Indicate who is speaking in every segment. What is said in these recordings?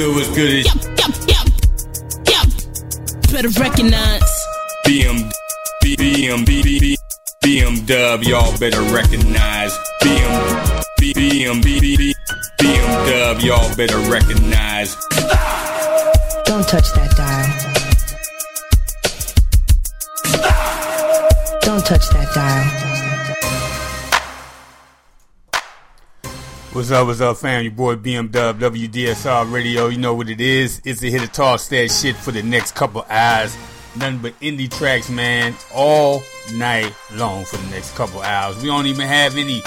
Speaker 1: better recognize.
Speaker 2: What's good? What's good? It's
Speaker 1: Yup, yup, yup, yup. Better recognize.
Speaker 2: BM, BM, B, B, B, BM Dub. Y'all better recognize BM, BM, B, B, B, BM Dub. Y'all better recognize. What's up? What's up, fam? Your boy BMW WDSR Radio. You know what it is? It's a hit of toss that shit for the next couple hours. Nothing but indie tracks, man, all night long for the next couple hours. We don't even have any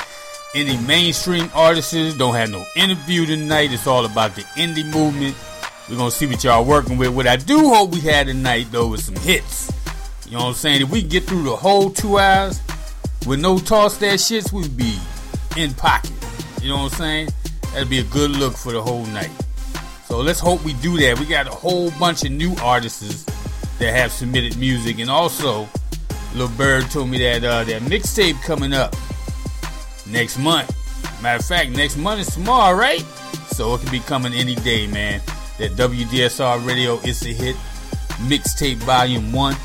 Speaker 2: any mainstream artists. Don't have no interview tonight. It's all about the indie movement. We're gonna see what y'all working with. What I do hope we had tonight though is some hits. You know what I'm saying? If we get through the whole two hours with no toss that shits, we'd be in pocket. You know what I'm saying? That'd be a good look for the whole night. So let's hope we do that. We got a whole bunch of new artists that have submitted music, and also, Lil Bird told me that uh, that mixtape coming up next month. Matter of fact, next month is tomorrow, right? So it could be coming any day, man. That WDSR Radio is a hit mixtape volume one.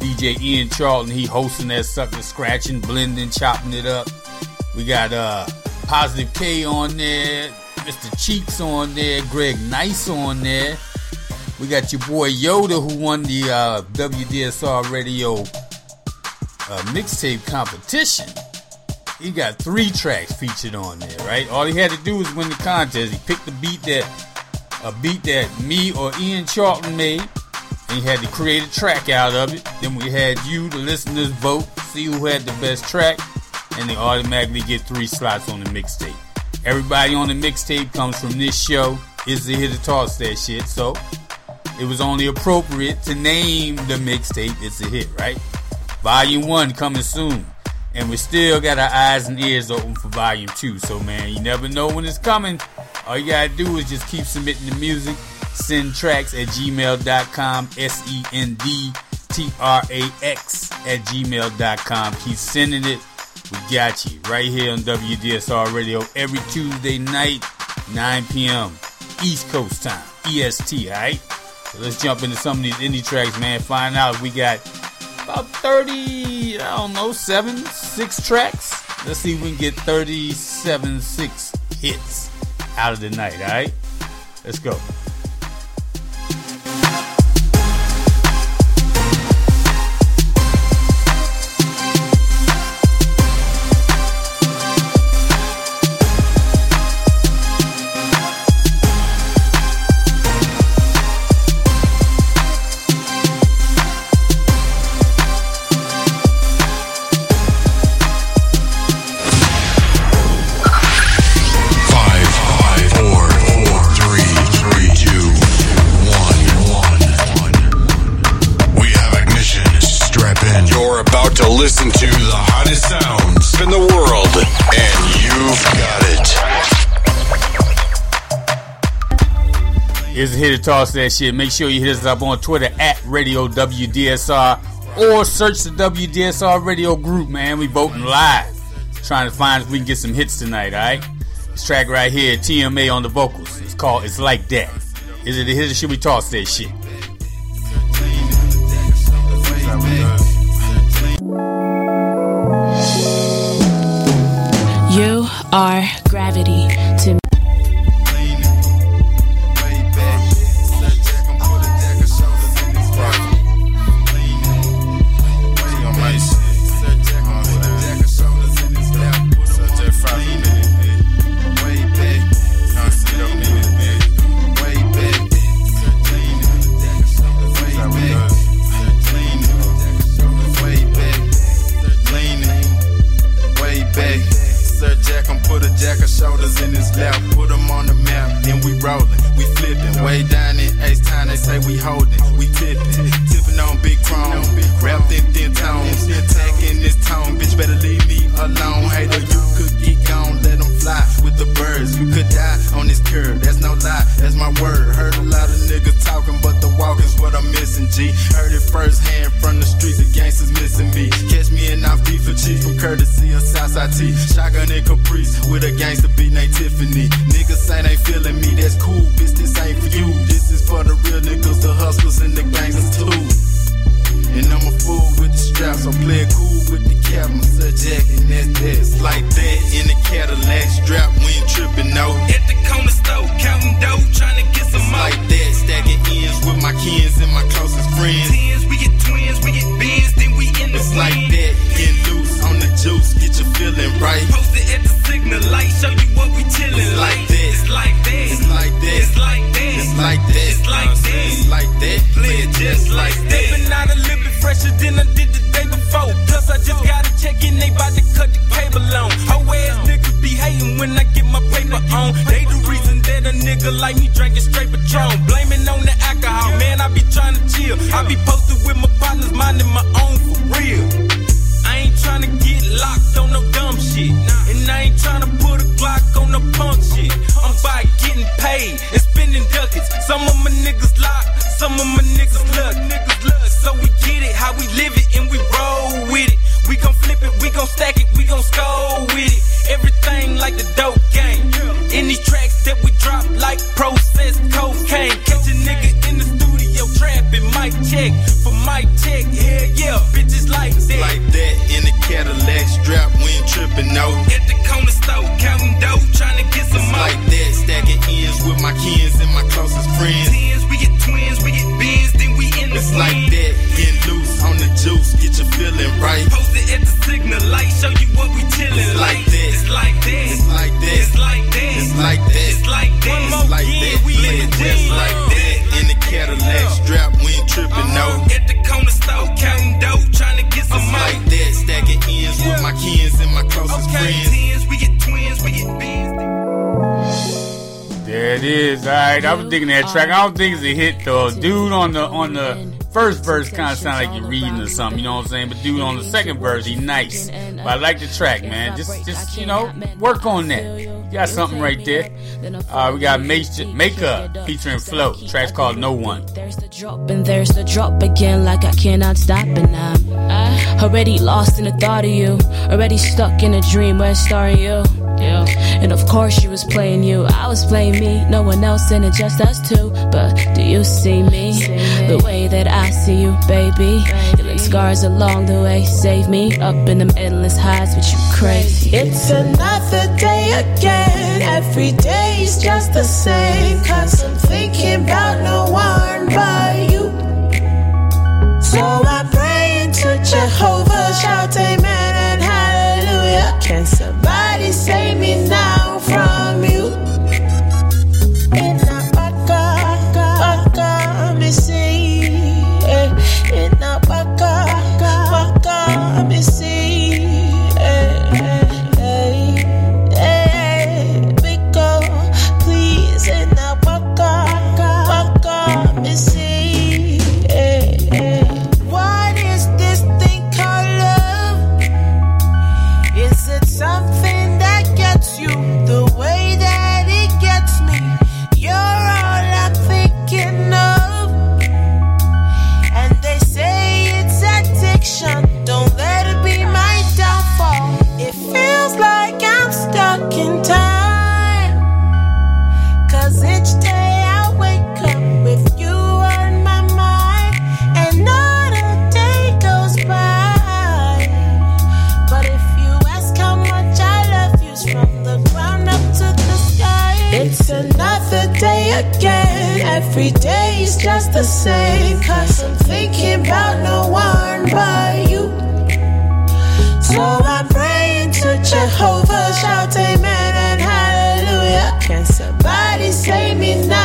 Speaker 2: DJ Ian Charlton, he hosting that sucker, scratching, blending, chopping it up. We got uh Positive K on there, Mr. Cheeks on there, Greg Nice on there. We got your boy Yoda who won the uh, WDSR Radio uh, mixtape competition. He got three tracks featured on there, right? All he had to do was win the contest. He picked the beat that a beat that me or Ian Charlton made, and he had to create a track out of it. Then we had you, the listeners, vote, see who had the best track, and they automatically get three slots on the mixtape. Everybody on the mixtape comes from this show. Is the hit to toss that shit, so it was only appropriate to name the mixtape It's a Hit, right? Volume 1 coming soon. And we still got our eyes and ears open for Volume 2. So, man, you never know when it's coming. All you gotta do is just keep submitting the music. Sendtrax at gmail.com. S E N D T R A X at gmail.com. Keep sending it. We got you right here on WDSR Radio every Tuesday night, 9 p.m. East Coast time. EST, alright? So let's jump into some of these indie tracks, man. Find out we got about 30, I don't know, 7, 6 tracks. Let's see if we can get 37, 6 hits out of the night, alright? Let's go. A hit to toss that shit. Make sure you hit us up on Twitter at Radio WDSR or search the WDSR Radio group, man. We voting live. Trying to find if we can get some hits tonight, alright? This track right here, TMA on the vocals. It's called It's Like That. Is it a hit or should we toss that shit?
Speaker 1: You are gravity
Speaker 3: of shoulders in his lap, put him on the map, then we rollin', we flippin', way down in Ace Town, they say we holdin', we tippin', tippin' on big chrome, wrapped in thin tones, attacking this tone, bitch better leave me alone, hater, fly with the birds. You could die on this curb, that's no lie, that's my word. Heard a lot of niggas talking, but the walk is what I'm missing, G. Heard it firsthand from the streets, the gangsters missing me. Catch me in our FIFA chief from courtesy of Southside T. Shotgun and Caprice with a gangster beat named Tiffany. Niggas saying ain't feeling me, that's cool, bitch, this ain't for you. This is for the real niggas, the hustlers, and the gangsters too trap, so play it cool with the cap. I'm Jack, and that's that. It's like that in the Cadillac strap, we ain't tripping, no.
Speaker 4: At the corner store, counting dough, trying to get some more.
Speaker 3: like that, stacking ends with my kids and my closest friends.
Speaker 4: Tens, we get twins, we get bins,
Speaker 3: It's like that, get loose on the juice, get you feeling right.
Speaker 4: Posted at the signal light, show you what we chillin'
Speaker 3: It's like that.
Speaker 4: It's like that.
Speaker 3: It's like that.
Speaker 4: It's like that.
Speaker 3: It's like that.
Speaker 4: It's like that.
Speaker 3: It's like that.
Speaker 4: Play it just like that. Stepping out a little bit fresher than I did the day before. Plus, I just got a check in, they bout to cut the cable on. Hoe ass hating when I get my paper on. They the reason that a nigga like me drinking straight Patron. Blaming on the alcohol, man, I be trying to chill. I be posted with my partners, minding my own for real. I ain't tryna get locked on no dumb shit. And I ain't trying to put a Glock on no punk shit. I'm by getting paid and spending ducats. Some of my niggas lock, some of my niggas luck. So we get it, how we live it, and we roll with it. We gon' flip it, we gon' stack it, we gon' score with it. Everything like the dope game. These tracks that we drop like processed cocaine. Catch a nigga in the trapping, mic check for mic check. Hell yeah, bitches like that.
Speaker 3: like that in the Cadillac strap, we ain't tripping, no.
Speaker 4: At the corner store, counting dough, trying to get some more.
Speaker 3: like that, stacking ends with my kids and my closest friends.
Speaker 4: Tens, we get twins, we get bins, then we in the
Speaker 3: It's like that, get loose on the juice, get you feeling right.
Speaker 4: Posted at the signal light, show you what we chillin'
Speaker 3: It's like that.
Speaker 4: It's like that.
Speaker 3: It's like that.
Speaker 4: It's like that.
Speaker 3: It's like that.
Speaker 4: It's like that. One more
Speaker 3: like
Speaker 4: year,
Speaker 3: that,
Speaker 4: we in the
Speaker 3: just like that Cadillac strap, we ain't tripping, no. Uh-huh.
Speaker 4: At the corner store, counting dough, trying to get some more.
Speaker 3: like that, stacking ends with my kids and my closest
Speaker 4: Okay,
Speaker 3: friends.
Speaker 4: tens, we get twins, we get bins.
Speaker 2: There it is. All right, I was digging that track. I don't think it's a hit though. Dude on the on the first verse kind of sound like you're reading or something. You know what I'm saying? But dude on the second verse, he nice. But I like the track, man. Just just you know, work on that. You got something right there. Uh, we got Make- Makeup featuring Flow. Track's called No One.
Speaker 1: There's the drop and there's the drop again, like I cannot stop and I'm already lost in the thought of you, already stuck in a dream where it's starring you. And of course she was playing you, I was playing me, no one else in it, just us two. But do you see me? The way that I see you, baby. Healing scars along the way, save me up in them endless highs, but you crazy.
Speaker 5: It's another day again. Every day's just the same. Cause I'm thinking about no one but you. So I pray to Jehovah, shout amen and hallelujah. Can somebody save me now Every day is just the same. Cause I'm thinking about no one but you. So I'm praying to Jehovah, shout amen and hallelujah. Can somebody save me now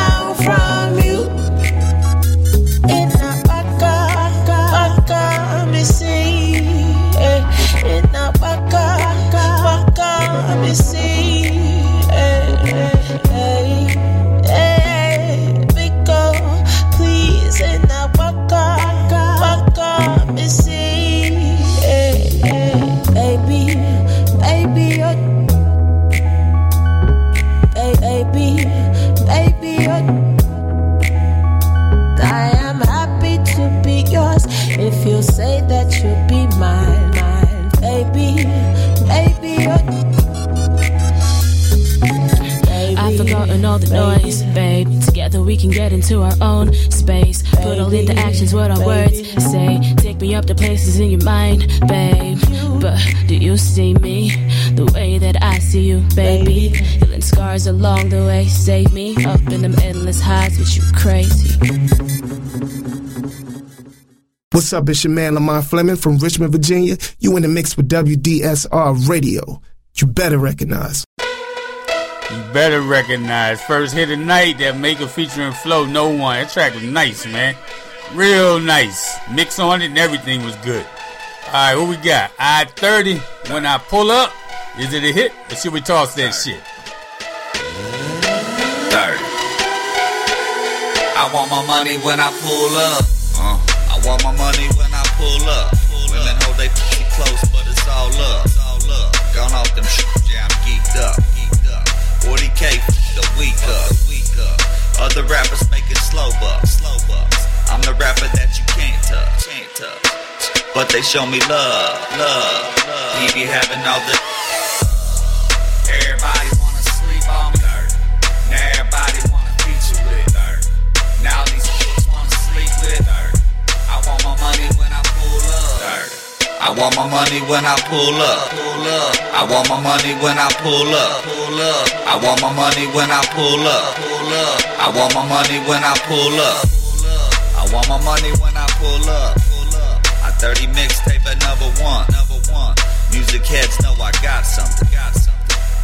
Speaker 1: all the noise, babe. Together we can get into our own space. Put all into actions what our words say. Take take me up to places in your mind, babe. But do you see me the way that I see you, baby? Healing scars along the way, save me up in them endless highs with you crazy.
Speaker 6: What's up? It's your man Lamont Fleming from Richmond, Virginia. You in the mix with WDSR Radio. You better recognize.
Speaker 2: You better recognize first hit of night that make Maker featuring Flow No One. That track was nice, man. Real nice. Mix on it and everything was good. Alright, what we got? I 30. When I pull up, is it a hit? Or should we toss that shit?
Speaker 7: 30. I want my money when I pull up. Uh, I want my money when I pull up. Women hold they pussy close, but it's all up. It's all up. Gone off them shit, yeah, I'm geeked up. 40k the week up. Other rappers making slow bucks. Slow bucks. I'm the rapper that you can't touch. Can't touch. But they show me love, love, love. He be having all the. Everybody wanna sleep on. Now everybody wanna feature with. Now these wanna sleep with. I want my money when I pull up. I want my money when I. Pull up. I want my money when I pull up. Up. I want my money when I pull up. Pull up. I want my money when I pull up. I want my money when I pull up. I 30 mixtape at number one. Music heads know I got something.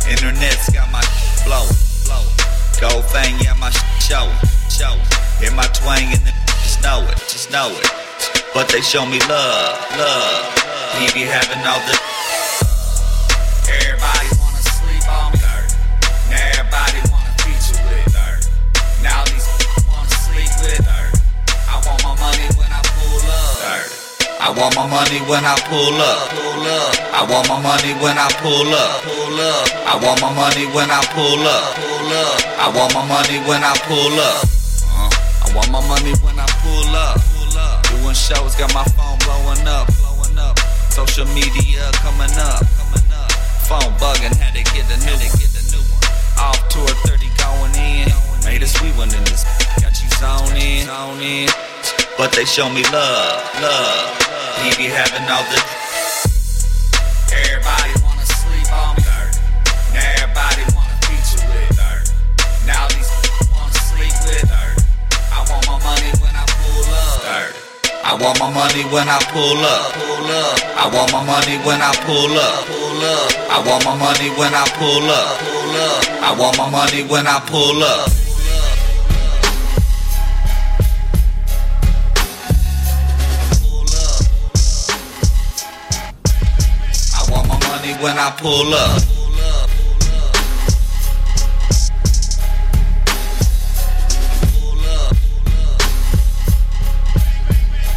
Speaker 7: Internet's got my blow. Gold fang, yeah, my show. Show. Hear my twang and then just know it. Just know it. But they show me love. Love. He be having all the. I want my money when I pull up. I want my money when I pull up. I want my money when I pull up. I want my money when I pull up. Uh, I want my money when I pull up. Doing shows, got my phone blowing up. Social media coming up. Phone bugging, had to get a new, one. Off tour 30 going in. Made a sweet one in this. Got you zone in, zone. But they show me love, love. He be having all the. Everybody wanna sleep on me. Now everybody wanna feature with her. Now these wanna sleep with her. I want my money when I pull up. I want my money when I pull up. Pull up. I want my money when I pull up. Pull up. I want my money when I pull up. Pull up. I want my money when I pull up. When I pull up.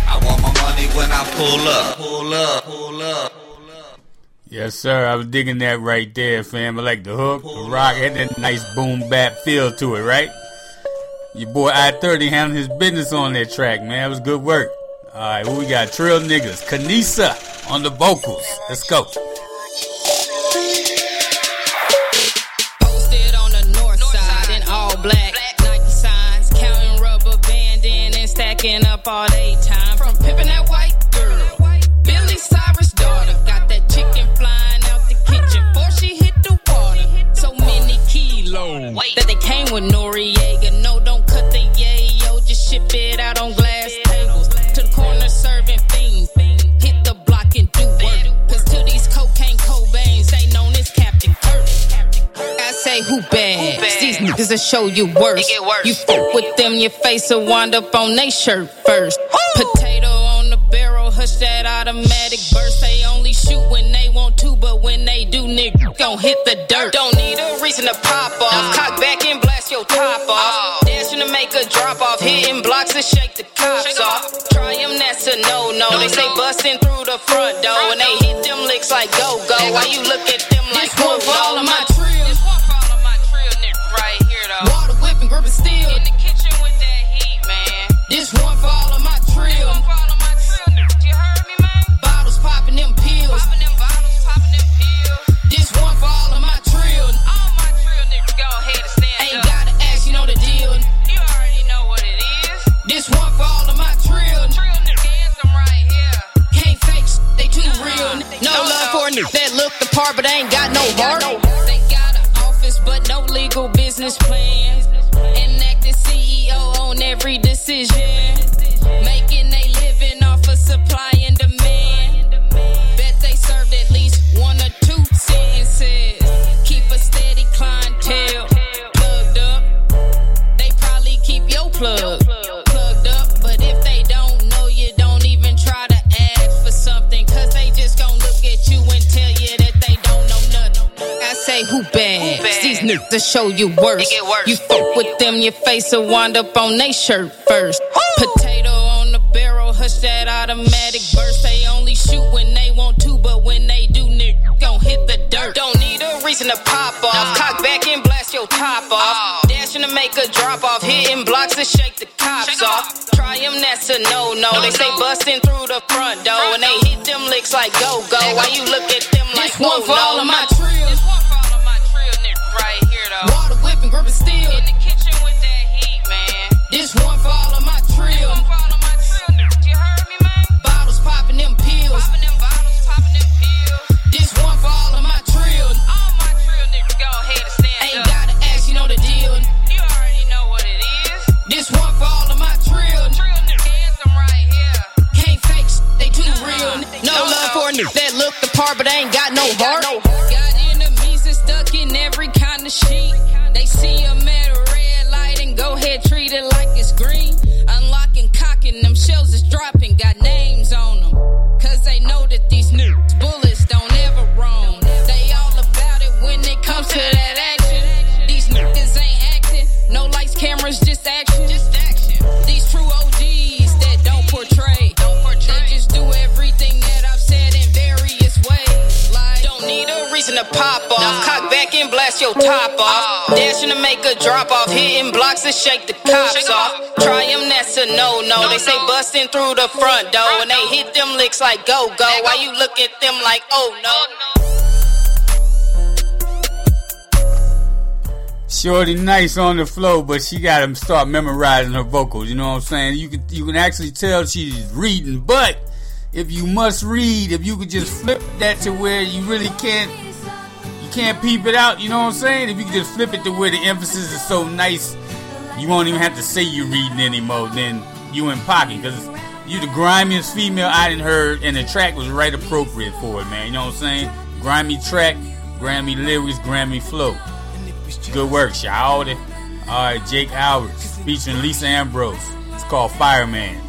Speaker 7: I want my money when I pull up. Pull up. Pull up.
Speaker 2: Yes, sir. I was digging that right there, fam. I like the hook, the rock, had that nice boom bap feel to it, right? Your boy I-30 handling his business on that track, man. It was good work. All right, what we got? Trill niggas. Kanisa on the vocals. Let's go.
Speaker 8: Up all day time. From pimping that white girl. Billy Cyrus' daughter got that chicken flying out the kitchen before she hit the water. So many kilos that they came with Noriega. No, don't cut the yayo, just ship it out on glass I say who bad? These niggas will show you worse. You fuck with them, your face will wind up on they shirt first. Potato on the barrel, hush that automatic burst. They only shoot when they want to, but when they do, nigga, gon' hit the dirt. Don't need a reason to pop off. Cock back and blast your top off. Dashing to make a drop off. Hitting blocks to shake the cops off. Try them, that's a no no. They say busting through the front door, and they hit them licks like go go. Why you look at them like
Speaker 9: This one for all of my
Speaker 8: This one to show you worse. You fuck with them, your face will wind up on they shirt first. Potato on the barrel, hush that automatic burst. They only shoot when they want to, but when they do, nigga, gon' hit the dirt. Don't need a reason to pop off. Cock back and blast your top off. Dashing to make a drop off. Hitting blocks to shake the cops off. Try them, that's a no no. They say busting through the front door. And they hit them licks like go go. Why you look at them like
Speaker 9: This one
Speaker 8: whoa,
Speaker 9: for
Speaker 8: no,
Speaker 9: all of my
Speaker 8: no.
Speaker 9: trill.
Speaker 8: Though.
Speaker 9: Water whipping, gripping steel.
Speaker 8: In the kitchen with that heat, man.
Speaker 9: This one for all of my trill.
Speaker 8: One for all of my trill. You heard me, man?
Speaker 9: Bottles popping them pills.
Speaker 8: Popping them bottles, popping them pills.
Speaker 9: This one for all of my trill.
Speaker 8: All my trill niggas go ahead and stand
Speaker 9: Ain't gotta ask, you know the deal.
Speaker 8: You already know what it is.
Speaker 9: This one for all of my trill.
Speaker 8: Anthem right here.
Speaker 9: Can't fake they too uh-huh. real. No love for that look the part but ain't got no heart.
Speaker 8: Of sheet. They see a at red light and go ahead treat it like it's green. Unlocking, cocking, them shells is dropping, got names on them. Cause they know that these niggas bullets don't ever roam. They all about it when it comes to that action. These niggas ain't acting, no lights, cameras, just action. Just action. These true OGs that don't portray. Don't portray. They just do everything that I've said in various ways. Like, don't need a reason to pop off. Cock back and blast your top off. Dashing to make a drop off. Hitting blocks to shake the cops off. Try them, that's a no no. They say busting through the front door. And they hit them licks like go go. Why you look at them like oh, oh no?
Speaker 2: Shorty nice on the flow, but she got to start memorizing her vocals. You know what I'm saying? You can you can actually tell she's reading, but if you must read, if you could just flip that to where you really can't you can't peep it out. You know what I'm saying? If you could just flip it to where the emphasis is so nice, you won't even have to say you're reading anymore. Then you in pocket because you the grimiest female I done heard, and the track was right appropriate for it, man. You know what I'm saying? Grimy track, Grammy lyrics, Grammy flow. Good work, Shawty. Alright, Jake Alvarez featuring Lisa Ambrose. It's called Fireman.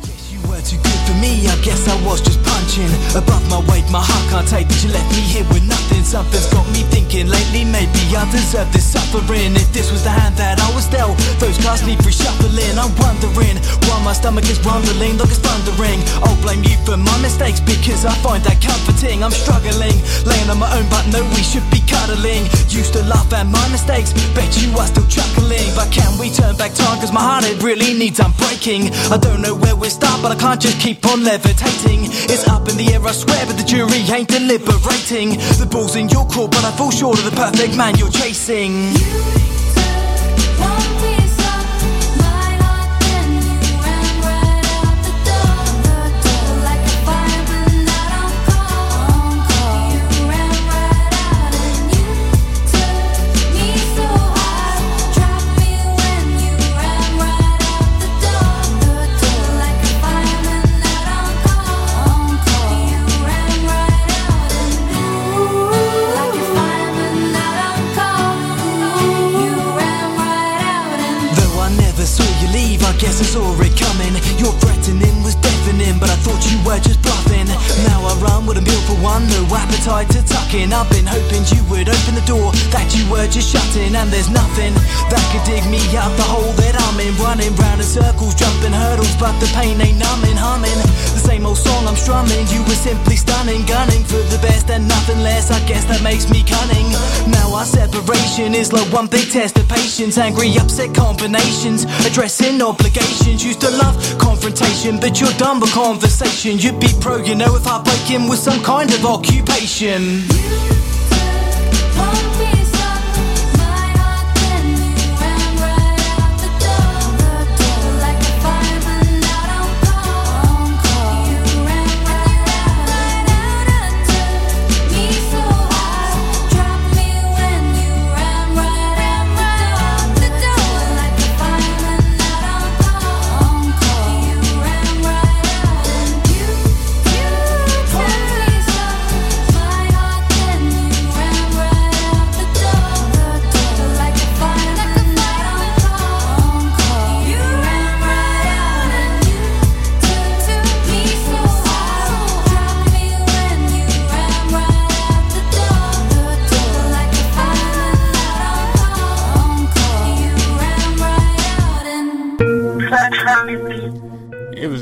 Speaker 10: Were too good for me, I guess I was just punching above my weight. My heart can't take that you left me here with nothing. Something's got me thinking lately, maybe I deserve this suffering. If this was the hand that I was dealt, those cards need reshuffling. I'm wondering why my stomach is rumbling like it's thundering. I'll blame you for my mistakes because I find that comforting. I'm struggling, laying on my own, but no, we should be cuddling. Used to laugh at my mistakes, bet you are still chuckling. But can we turn back time? Cause my heart it really needs unbreaking. I don't know where we start, but I can't just keep on levitating. It's up in the air, I swear, but the jury ain't deliberating. The ball's in your court, but I fall short of the perfect man you're chasing. Your threatening was deafening, but I thought you were just bluffing. Now I run with a meal for one, no appetite to tuck in. I've been hoping you would open the door that you were just shutting, and there's nothing that could dig me out the hole that I'm in. Running round in circles, jumping hurdles, but the pain ain't numbing. Humming same old song I'm strumming. You were simply stunning, gunning for the best and nothing less. I guess that makes me cunning. Now our separation is like one big test of patience. Angry, upset combinations, addressing obligations. Used to love confrontation, but you're done with conversation. You'd be pro, you know, if heartbreaking with some kind of occupation.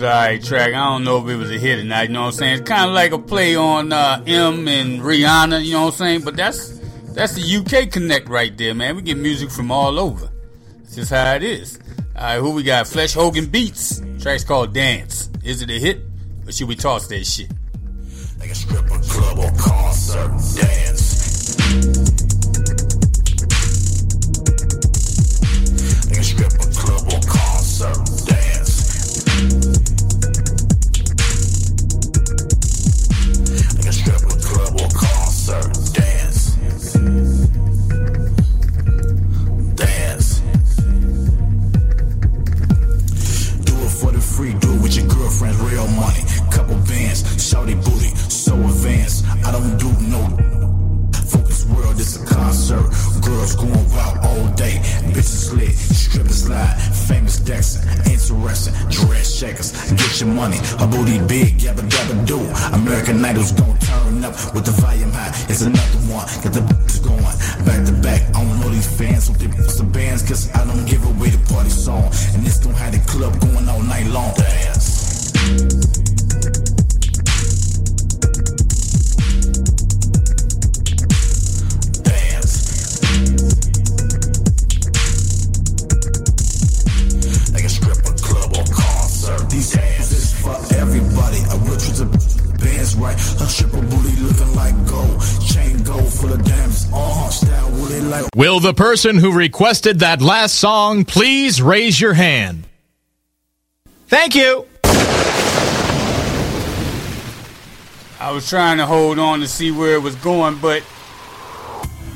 Speaker 2: Alright track. I don't know if it was a hit or not. You know what I'm saying? It's kind of like a play on uh, M and Rihanna. You know what I'm saying? But that's that's the UK connect right there, man. We get music from all over. It's just how it is. All right, who we got? Flesh Hogan Beats. Track's called Dance. Is it a hit? Or should we toss that shit?
Speaker 11: Like a stripper club or concert dance. Interesting. Dress shakers, get your money. Her booty big, yabba dabba do. American Idol's gon' turn up with the volume high. It's another one, get the bitches going back to back. I don't know these fans, bust the bands, cause I don't give away the party song. And this gon' have the club going all night long. Dance. Will the
Speaker 12: person who requested that last song please raise your hand? Thank you.
Speaker 2: I was trying to hold on to see where it was going, but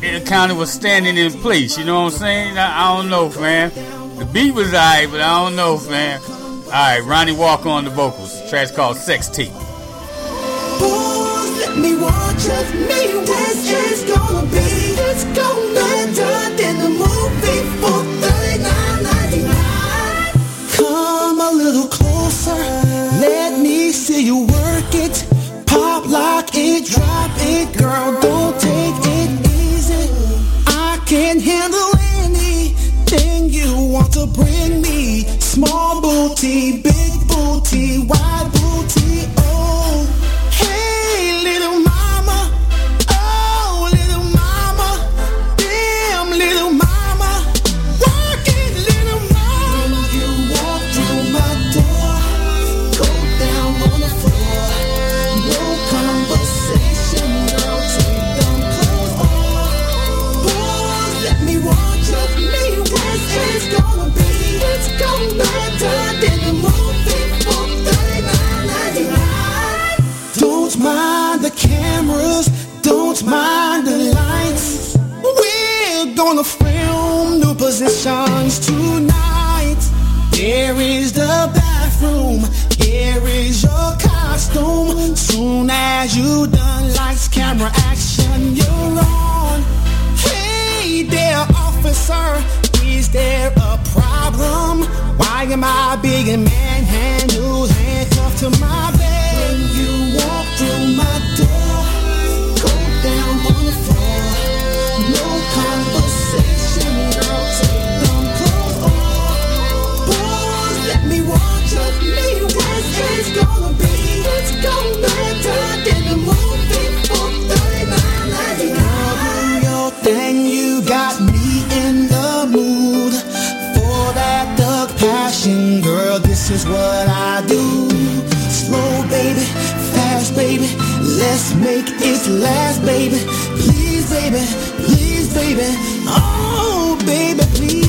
Speaker 2: it kind of was standing in place. You know what I'm saying? I, I don't know, man. The beat was alright, but I don't know, man. All right, Ronnie Walker on the vocals. Track's called Sex Tape.
Speaker 13: Closer, let me see you work it. Pop, lock it, drop it, girl, don't take it easy. I can handle anything you want to bring me. Small booty, big positions tonight. Here is the bathroom, here is your costume. Soon as you done lights, camera, action, you're on. Hey there, officer, is there a problem? Why am I being manhandled, handcuffed to my bed? This is what I do. Slow, baby, fast, baby. Let's make it last, baby. Please, baby, please, baby. Oh, baby, please.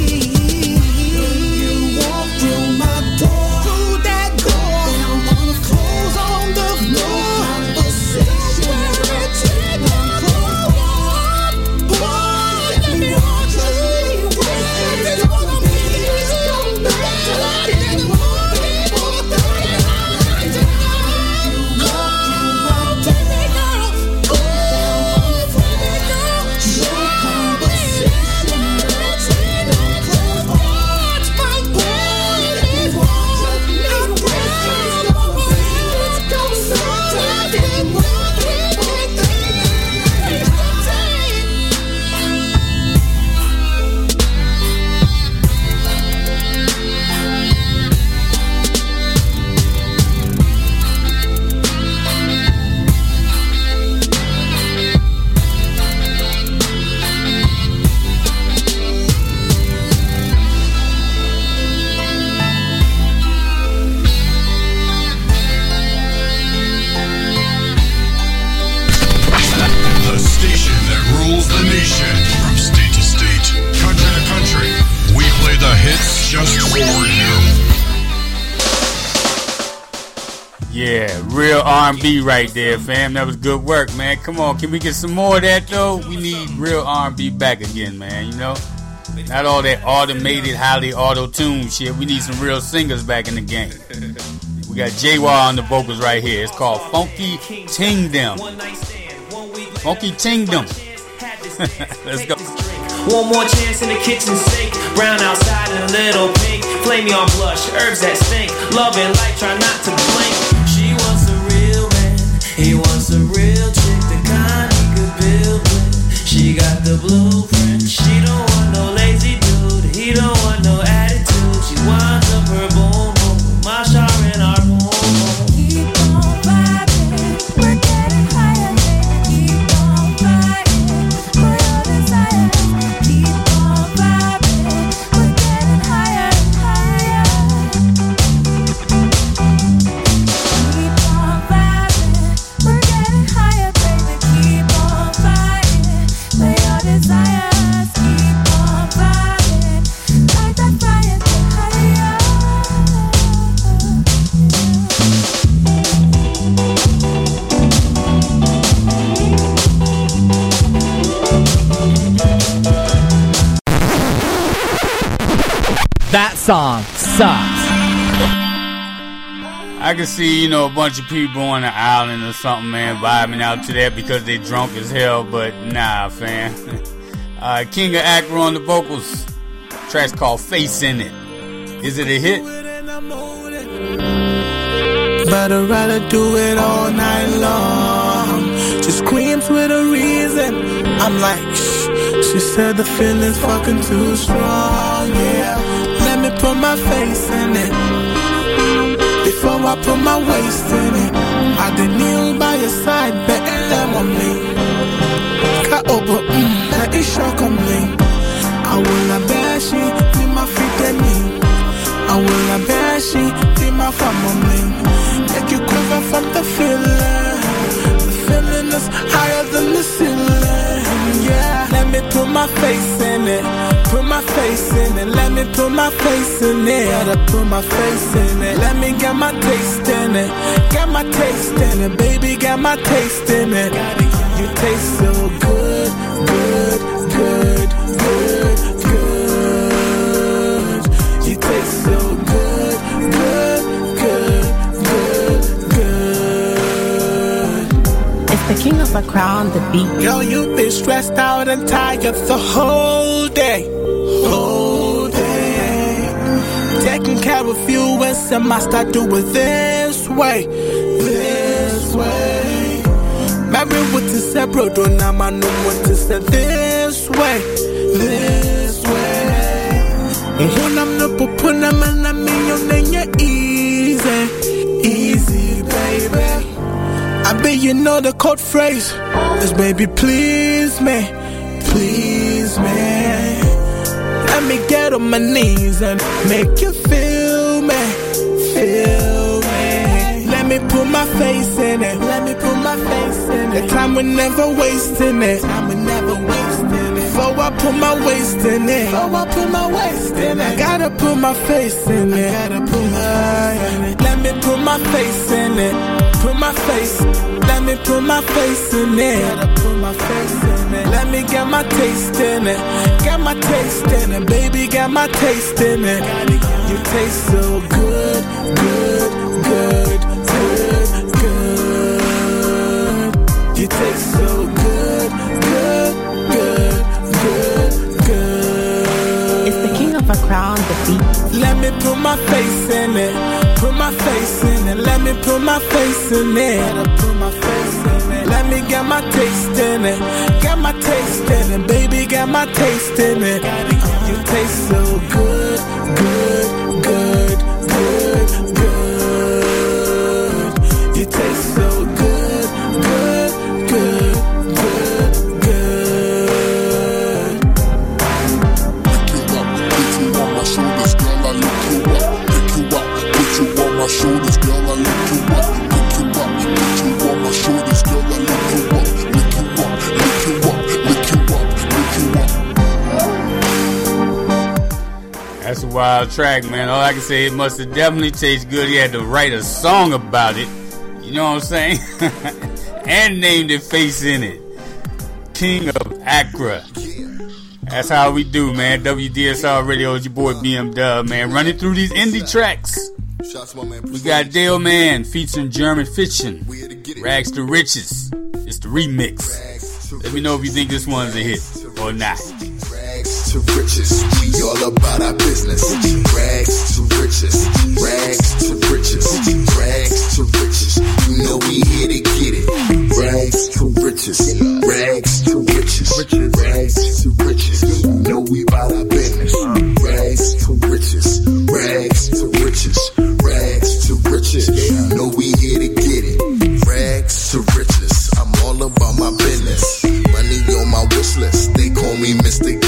Speaker 2: Yeah, real R&B right there, fam. That was good work, man. Come on, can we get some more of that though? We need real R&B back again, man. You know, not all that automated, highly auto-tuned shit. We need some real singers back in the game. We got Jaywa on the vocals right here. It's called Funky Tingdom. Funky Tingdom. Let's go.
Speaker 14: One more chance in the kitchen sink. Brown outside and a little pink. Flame on blush, herbs that stink. Love and light, try not to blink. The blueprint.
Speaker 15: Song sucks.
Speaker 2: I can see, you know, a bunch of people on the island or something, man, vibing out to that because they drunk as hell, but nah, fam. uh, King of Accra on the vocals. Track's called Face in It. Is it a hit?
Speaker 16: But I'd rather do it all night long. She screams with a reason. I'm like, shh. She said the feeling's fucking too strong, yeah. Put my face in it. Before I put my waist in it. I did kneel by your side, betting them on me. Cut over, mm, let it shock on me. I will she, be my and me. I will she, be my family. Make you quiver from the feeling. The feeling is higher than the ceiling. Yeah, let me put my face in it. Put my face in it. Let me put my face in it. Gotta put my face in it. Let me get my taste in it. Get my taste in it, baby. Get my taste in it. You taste so good, good, good, good, good. You taste so good, good, good, good, good.
Speaker 17: It's the king of the crown, the beat.
Speaker 16: Girl, you've been stressed out and tired the whole day. Whole. Taking care of you and some I do it this way. This way. Married with the separate, don't my no what to say this way. This way. When I'm not putting them in your name, easy. Easy, baby. I bet you know the code phrase is baby, please me, please me. Get on my knees and make you feel me, feel me. Let me put my face in it. Let me put my face in it. The time we never wasting it. Time we never wasting it. Before I put my waist in it. Before I put my waist in it. I gotta put my face in it. I gotta put my face in it. Let me put my face in it. Put my face. Let me put my face in it. Me my taste in it. Get my taste in it, baby. Get my taste in it. You taste so good, good, good, good, good. You taste so good, good, good, good, good.
Speaker 17: It's the king of a crown, the beat.
Speaker 16: Let me put my face in it. Put my face in it. Let me put my face in it. Put my face in it. Let me get my taste in it. Get my taste in it, baby. Get my taste in it. You taste so good, good, good, good, good. You taste so good, good, good, good, good.
Speaker 18: Pick you up, put you on my shoulders, girl, I lift you up.
Speaker 2: Pick wild track, man. All I can say, it must have definitely tasted good. He had to write a song about it. You know what I'm saying? and named it face in it. King of Accra. That's how we do, man. WDSR Radio is your boy BM Dub, man. Running through these indie tracks. We got Dale Man featuring German Fiction. Rags to Riches. It's the remix. Let me know if you think this one's a hit or not.
Speaker 18: To riches, we all about our business. Rags to riches, rags to riches, rags to riches. You know we here to get it. Rags to riches, rags to riches, rags to riches. You know we about our business. Rags to riches, rags to riches, rags to riches. You know we here to get it. Rags to riches, I'm all about my business. Money on my wish list, they call me Mr.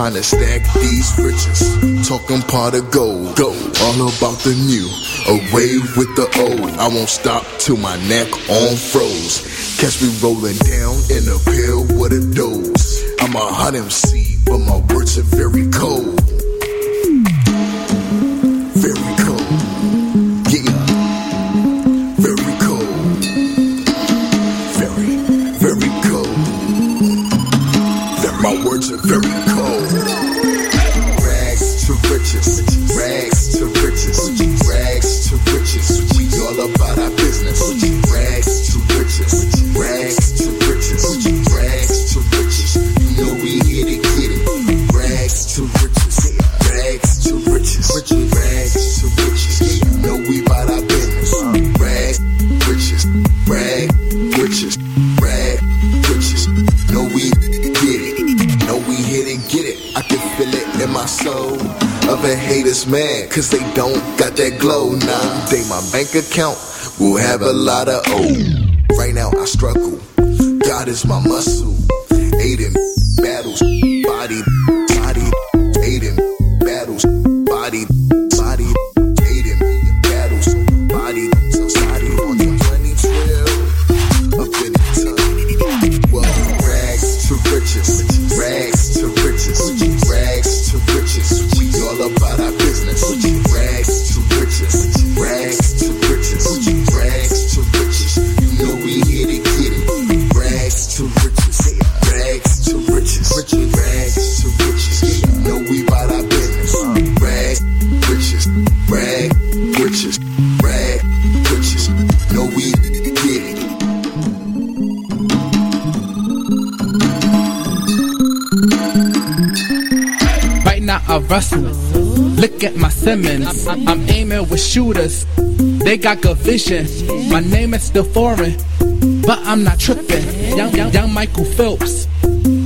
Speaker 18: Trying to stack these riches, talking pot of gold. Go all about the new, away with the old. I won't stop till my neck on froze. Catch me rolling down in a pill with a dose. I'm a hot MC, but my words are very cold. Riches. Rags to riches. Rags to riches. We all about our Other haters mad, cause they don't got that glow. Nah, they my bank account will have a lot of O. Right now I struggle. God is my muscle.
Speaker 19: Simmons. I'm aiming with shooters. They got good vision. My name is still foreign, but I'm not tripping. Young, young, young Michael Phelps.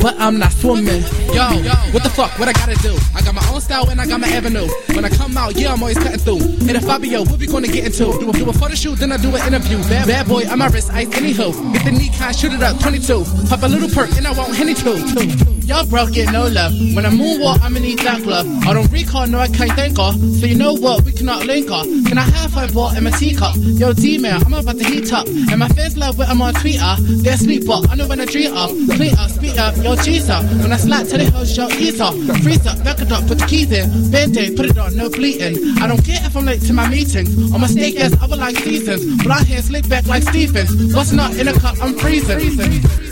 Speaker 19: But I'm not swimming. Yo, what the fuck? What I gotta do? I got my own style and I got my avenue. When I come out, yeah, I'm always cutting through. And if I be yo, what we gonna get into? Do a, do a photo shoot, then I do an interview. Bad, bad boy, I'm a wrist ice, anywho. Get the knee high, shoot it up, 22. Pop a little perk, and I want Henny too. Y'all broke, get no love. When I moonwalk, I'ma need that glove. I don't recall, no, I can't think of. So you know what? We cannot link up. Can I have five ball in my teacup? Yo, D-mail, I'm about to heat up. And my fans love when I'm on Twitter. They're sleep up, I know when I dream up. Clean up, speed up, yo, cheese up. When I slide to the house, yo, ease up. Freeze up, back it up, put the keys in. Band-aid, put it on, no bleeding. I don't care if I'm late to my meetings. On my steak ass, I would like seasons. Blonde hair, slick back like Stephens. Busting up in a cup, I'm freezing. freezing.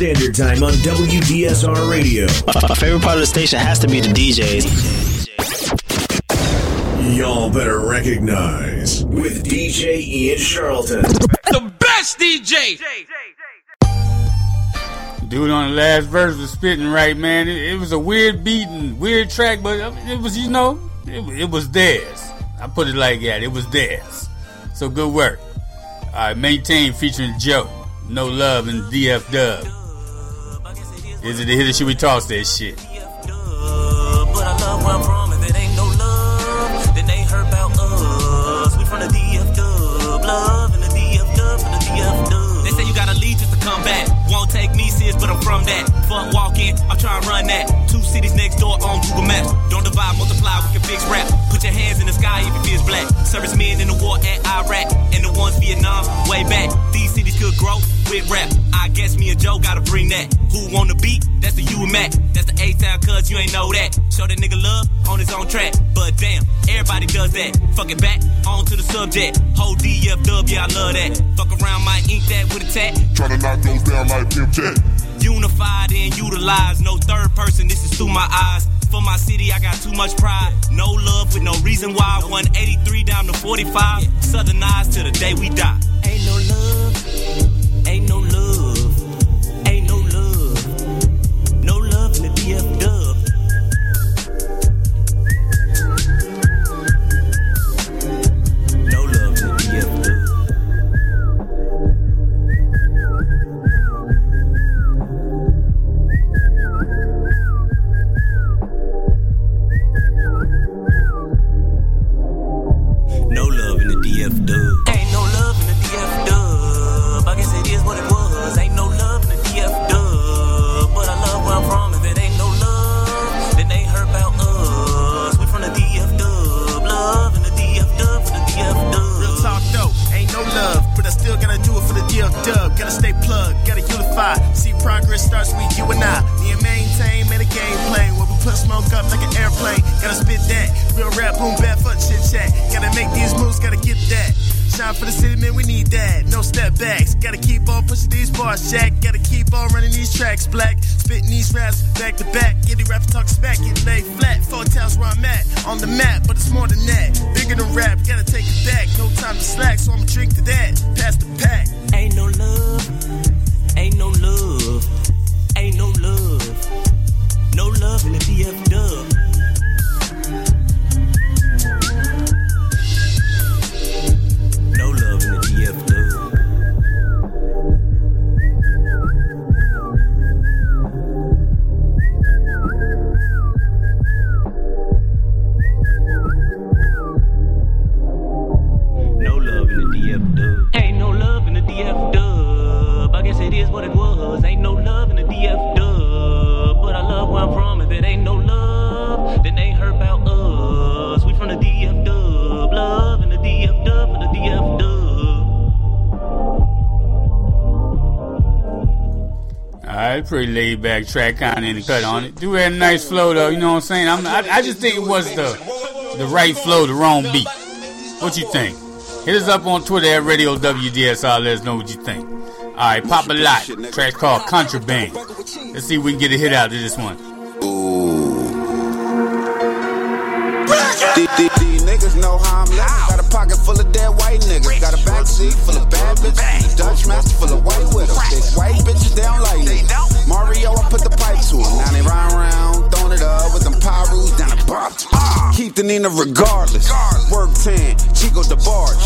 Speaker 20: Standard Time on WDSR Radio.
Speaker 21: My favorite part of the station has to be the DJs.
Speaker 20: Y'all better recognize with DJ Ian Charlton.
Speaker 22: The best DJ.
Speaker 2: Dude on the last verse was spitting right, man. It, it was a weird beat and weird track, but it was, you know, it, it was theirs. I put it like that. It was theirs. So good work. All right, maintain featuring Joe. No love and DF Dub. Is it the hit or should we toss that shit?
Speaker 14: But I love where I'm from. If it ain't no love, then they ain't heard about us. We from the DF Dub, love and the DF Dub from the DF Dub. They say you gotta leave just to come back. Won't take me serious, but I'm from that. Fuck walking, I'm trying to run that. Two cities next door on Google Maps. Don't divide, multiply, we can fix rap. Put your hands in the sky if it feels black. Servicemen in the war at Iraq, and the ones Vietnam way back. Could grow with rap. I guess me and Joe gotta bring that. Who on the beat? That's the you and Mac. That's the A town cuz you ain't know that. Show that nigga love on his own track. But damn, everybody does that. Fuck it back, on to the subject. Whole DFW, yeah, I love that. Fuck around, might ink that with a tat.
Speaker 23: Tryna knock those down like Pimp Jet.
Speaker 14: Unified and utilized, no third person, this is through my eyes. For my city, I got too much pride. No love with no reason why. 183 down to 45. Southern eyes till the day we die. Ain't no love, ain't no love,
Speaker 2: track, kind of the cut on it. Do had a nice flow though, you know what I'm saying? I'm, I, I just think it was the the right flow, the wrong beat. What you think? Hit us up on Twitter at Radio WDSR. Let us know what you think. Alright, pop a lot. Track called Contraband. Let's see if we can get a hit out of this one.
Speaker 24: These, niggas know how I'm living. Got a pocket full of dead white niggas. Got a backseat full of bad bitches. Dutch master full of white widows. White bitches, they don't like put the pipe to him. Now they run around, throwing it up with them Pyrus down the bar. Keep the Nina regardless. Work 10, Chico DeBarge.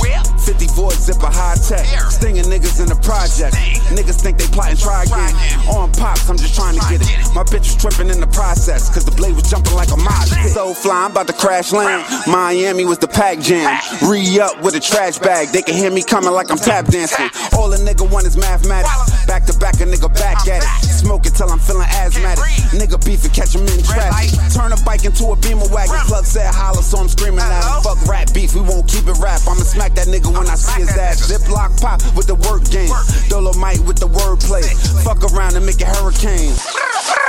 Speaker 24: 50 voice, zipper high tech. Stinging niggas in the project. Niggas think they plotting try again. On pops, I'm just trying to get it. My bitch was tripping in the process, cause the blade was jumping like a mosh. So fly, I'm about to crash land. Miami was the pack jam. Re up with a trash bag. They can hear me coming like I'm tap dancing. A nigga want is mathematics. Back to back, a nigga back at it. Smoke it till I'm feeling asthmatic. Nigga beef and catch him in traffic. Turn a bike into a beamer wagon. Plug said holler, so I'm screaming at him. Fuck rap beef, we won't keep it rap. I'ma smack that nigga when I see his ass. Ziploc pop with the work game. Dolomite with the wordplay. Fuck around and make a hurricane.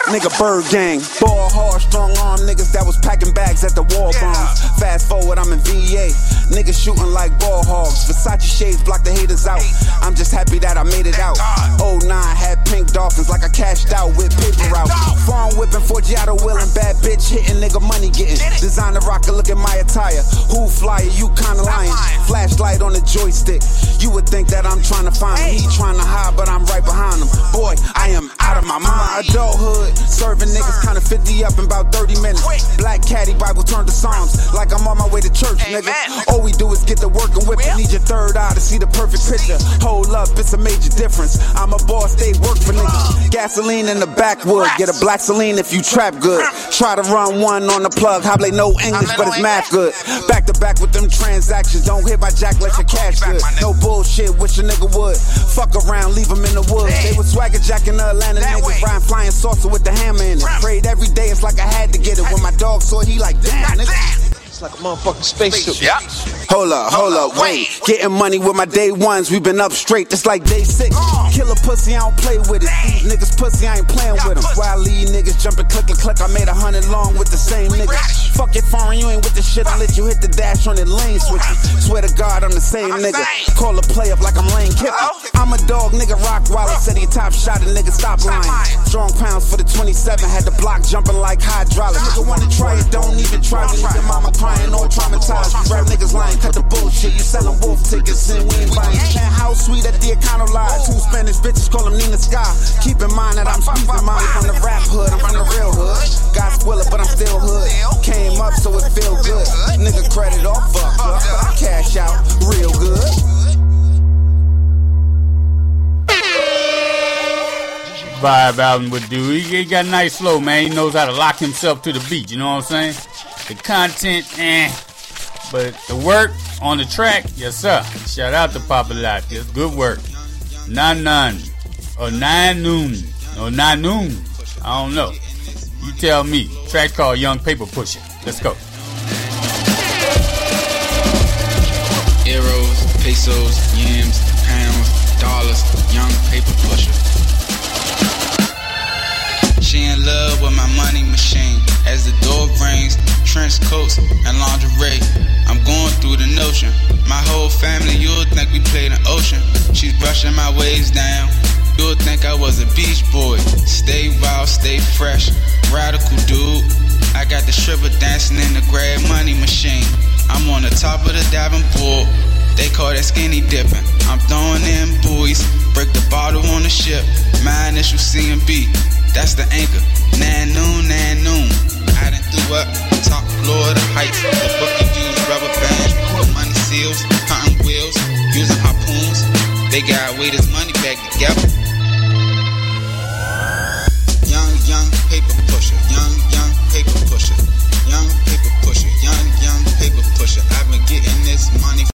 Speaker 24: Nigga bird gang. Ball hard, strong arm niggas that was packing bags at the war bombs. Fast forward, I'm in VA. Niggas shooting like ball hogs. Versace shades block the haters out. I'm just happy that I made it out. Oh nine had pink dolphins like I cashed out with paper out. Farm whipping for Giotto willing. Bad bitch hitting, nigga money getting. Designer rocker, look at my attire. Who flyer, you kinda lying. Flashlight on the joystick. You would think that I'm trying to find him. He trying to hide, but I'm right behind him. Boy, I am out of my mind. Adulthood, serving niggas kinda 50 up in about 30 minutes. Black caddy Bible turned to Psalms, like I'm on my way to church, nigga. All we do is get to work and whip it. Need your third eye to see the perfect picture. Hold up, it's a major difference. I'm a boss, they work for niggas. Gasoline in the backwood, get a black saline if you trap good. Try to run one on the plug, Hable no English, but it's math good. Back to back with them transactions, don't hit my jack, let your cash good. No bullshit, wish a nigga would. Fuck around, leave him in the woods. They was swagger jacking the Atlanta niggas, riding flying saucer with the hammer in it. Prayed every day, it's like I had to get it. When my dog saw it, he like, damn, nigga.
Speaker 25: It's like a motherfucking spaceship.
Speaker 24: Yeah. Hold up, hold up, wait. Getting money with my day ones, we been up straight, just like day six. Killer pussy, I don't play with it. These niggas pussy, I ain't playing with them. Why I leave niggas jumping, click and click. I made a hundred long with the same niggas. Fuck it, foreign, you ain't with the shit. I let you hit the dash on the lane switches. Swear to God, I'm the same nigga. Call a play up like I'm Lane Kiffin. I'm a dog, nigga. Rock Wallace said he top shot a nigga. Stop lying. Strong pounds for the 27. Had the block jumping like hydraulic. Nigga wanna try it, don't even try me. Nigga, mama crying, all traumatized. Rap niggas lying, cut the bullshit. You selling wolf tickets and we ain't buying. House sweet at the Econo Lodge. Two Spanish bitches call them Nina Sky. Keep in mind that I'm speaking mine from the rap hood. I'm from the real hood. Got spoiler, but I'm still hood. Came up so it feel good. Nigga credit off, fuck up. But I cash out real good.
Speaker 2: Vibe album would do. He, got nice flow, man. He knows how to lock himself to the beat. You know what I'm saying? The content, eh. But the work on the track, yes sir. Shout out to Papa Lot. It's good work. Nine nine or nine noon or nine noon. I don't know. You tell me. Track called Young Paper Pusher. Let's go.
Speaker 26: Euros, pesos, yams, pounds, dollars, young paper pusher. She in love with my money machine. As the door rings, trench coats and lingerie. I'm going through the notion. My whole family, you'll think we played an ocean. She's brushing my waves down. You'll think I was a beach boy. Stay wild, stay fresh. Radical dude. I got the stripper dancing in the grab money machine. I'm on the top of the diving pool. They call that skinny dipping. I'm throwing in buoys. Break the bottle on the ship. My initial CMB. That's the anchor. Nan noon, nan noon. I done threw up top floor of the heights. The bookie used rubber bands, money seals, hunting wheels, using harpoons. They got weight his money back together. Young, young paper pusher, young, young paper pusher, young paper pusher, young, young paper pusher. I've been getting this money.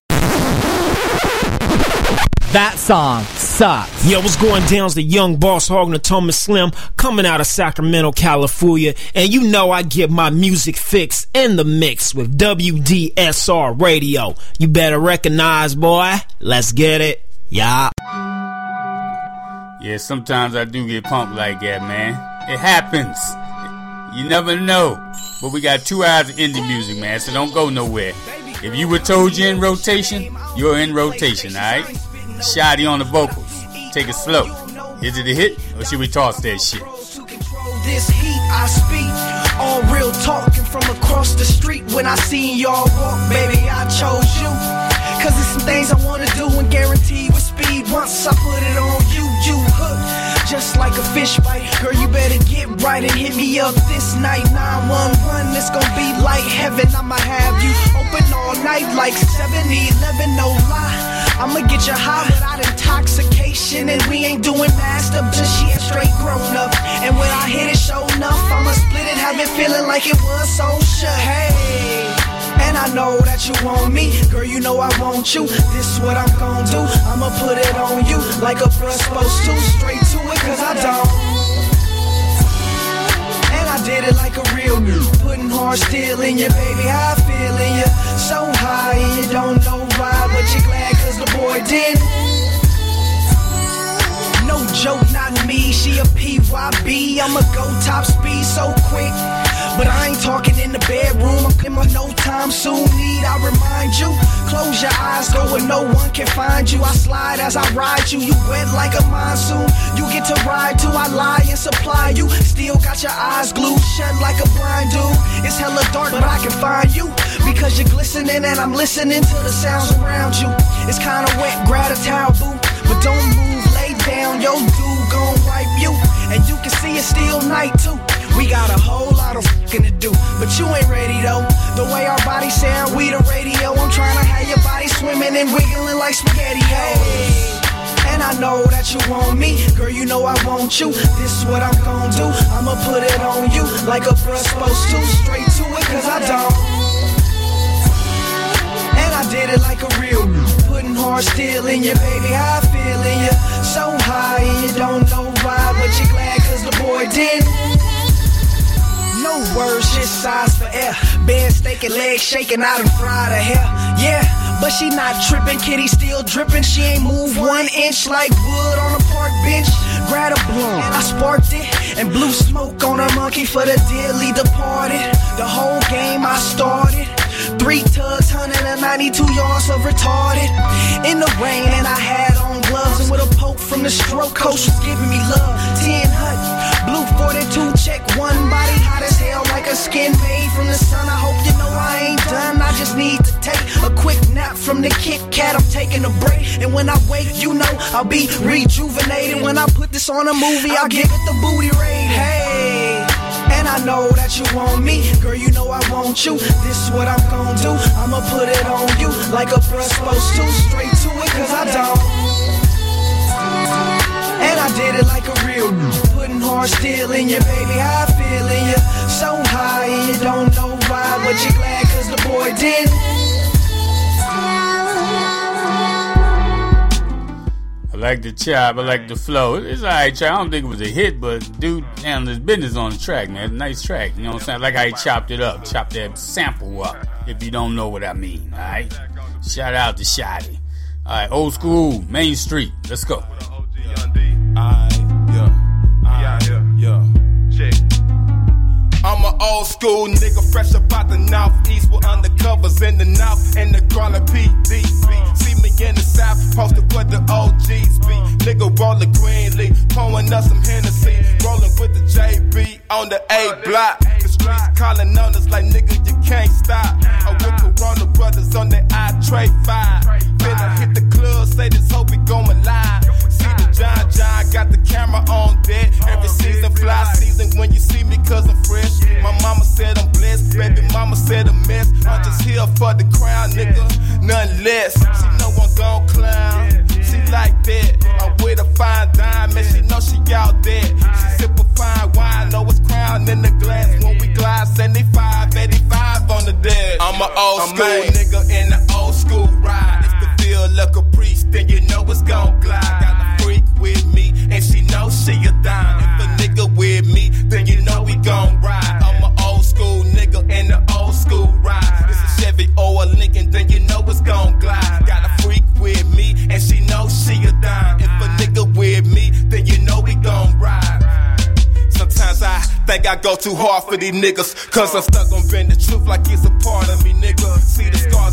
Speaker 15: That song sucks.
Speaker 27: Yo, what's going down? It's the young boss Hog and Thomas Slim coming out of Sacramento, California. And you know I get my music fix in the mix with WDSR Radio. You better recognize, boy. Let's get it. Yeah.
Speaker 2: Yeah, sometimes I do get pumped like that, man. It happens. You never know. But we got two hours of indie music, man, so don't go nowhere. If you were told you're in rotation, you're in rotation, alright? Shoddy on the vocals. Take it slow. Is it a hit or should we toss that shit?
Speaker 28: This heat I speak, all real talking from across the street. When I seen y'all walk, baby, I chose you. Cause there's some things I wanna do and guarantee with speed. Once I put it on you, you hooked. Just like a fish bite. Girl, you better get right and hit me up this night. 911, it's gonna be like heaven. I'ma have you open all night like 7 11, no lie. I'ma get you high without intoxication. And we ain't doing masked up, just shit straight grown up. And when I hit it, show enough, I'ma split it, have it feeling like it was so sure. Hey. And I know that you want me, girl. You know I want you. This is what I'm gonna do. I'ma put it on you like a brush supposed to. Straight cause I don't. And I did it like a real new. Putting hard steel in you, baby. How I feel in you. So high, and you don't know why, but you're glad cause the boy did. No joke, not me. She a PYB. I'ma go top speed so quick. But I ain't talking in the bedroom. I'm in my no time soon. Need I remind you? Close your eyes, go where no one can find you. I slide as I ride you. You wet like a monsoon. You get to ride too. I lie and supply you. Still got your eyes glued shut like a blind dude. It's hella dark, but I can find you because you're glistening and I'm listening to the sounds around you. It's kinda wet, grab a towel, boo. But don't move, lay down, yo dude gon' wipe you. And you can see it's still night too. We got a whole lot of fucking to do, but you ain't ready though. The way our bodies sound, we the radio. I'm trying to have your body swimming and wiggling like spaghetti. Hey. And I know that you want me, girl. You know I want you. This is what I'm gon' do. I'ma put it on you like a brush supposed to. Straight to it, cause I don't. And I did it like a real Putting hard steel in you, baby. How I feel in you. So high, and you don't know why, but you're glad cause the boy did. No words, just size for air. Bed staking, legs shaking, I done fried her hair. Yeah, but she not tripping, kitty still dripping. She ain't moved one inch like wood on a park bench. Grab a blunt, I sparked it and blew smoke on a monkey for the dearly departed. The whole game I started. Three tugs, 192 yards of retarded. In the rain, and I had on gloves. And with a poke from the stroke, coach was giving me love. 10 hut, blue 42, check one body, hot as hell, like a skin made from the sun. I hope you know I ain't done. I just need to take a quick nap from the Kit Kat. I'm taking a break. And when I wake, you know I'll be rejuvenated. When I put this on a movie, I'll give it the booty rating. Hey. And I know that you want me, girl. You know I want you. This is what I'm gon' do. I'ma put it on you like a brush supposed to. Straight to it, cause I don't. And I did it like a real Putting hard steel in you, baby. How I feel in you. So high, and you don't know why, but you're glad cause the boy did.
Speaker 2: I like the chop. I like the flow. It's alright, I don't think it was a hit, but dude handled his business on the track, man. Nice track. You know what I'm saying? I like how he chopped it up, chopped that sample up. If you don't know what I mean, alright. Shout out to Shotty. Alright, old school, Main Street. Let's go.
Speaker 29: I'm an old school nigga, fresh up out the northeast with undercovers in the north and the crawler PD. See me in the south, posted with the OGs be. Nigga rollin' green leaf, pouring up some Hennessy, rolling with the JB on the A block. The streets calling on us like nigga, you can't stop. I with Corona brothers on the I trade five. Finna hit the club, say this hope it going live. John John, got the camera on deck. Every oh, season, fly season when you see me, cause I'm fresh. My mama said I'm blessed, baby mama said I'm mess. I'm just here for the crown, nigga, none less. She know I'm gon' clown, she like that. I'm with a fine diamond, she know she out there. She sip a fine wine, know it's crown in the glass. When we glide 75, 85 on the desk. I'm an old school nigga in the old school ride. Like a priest, then you know it's gon' glide. Got a freak with me, and she know she a dime. If a nigga with me, then you know we gon' ride. I'm an old school nigga in the old school ride. It's a Chevy or a Lincoln, then you know it's gon' glide. Got a freak with me, and she know she a dime. If a nigga with me, then you know we gon' ride. Sometimes I think I go too hard for these niggas. Cause I'm stuck on the truth like it's a part of me.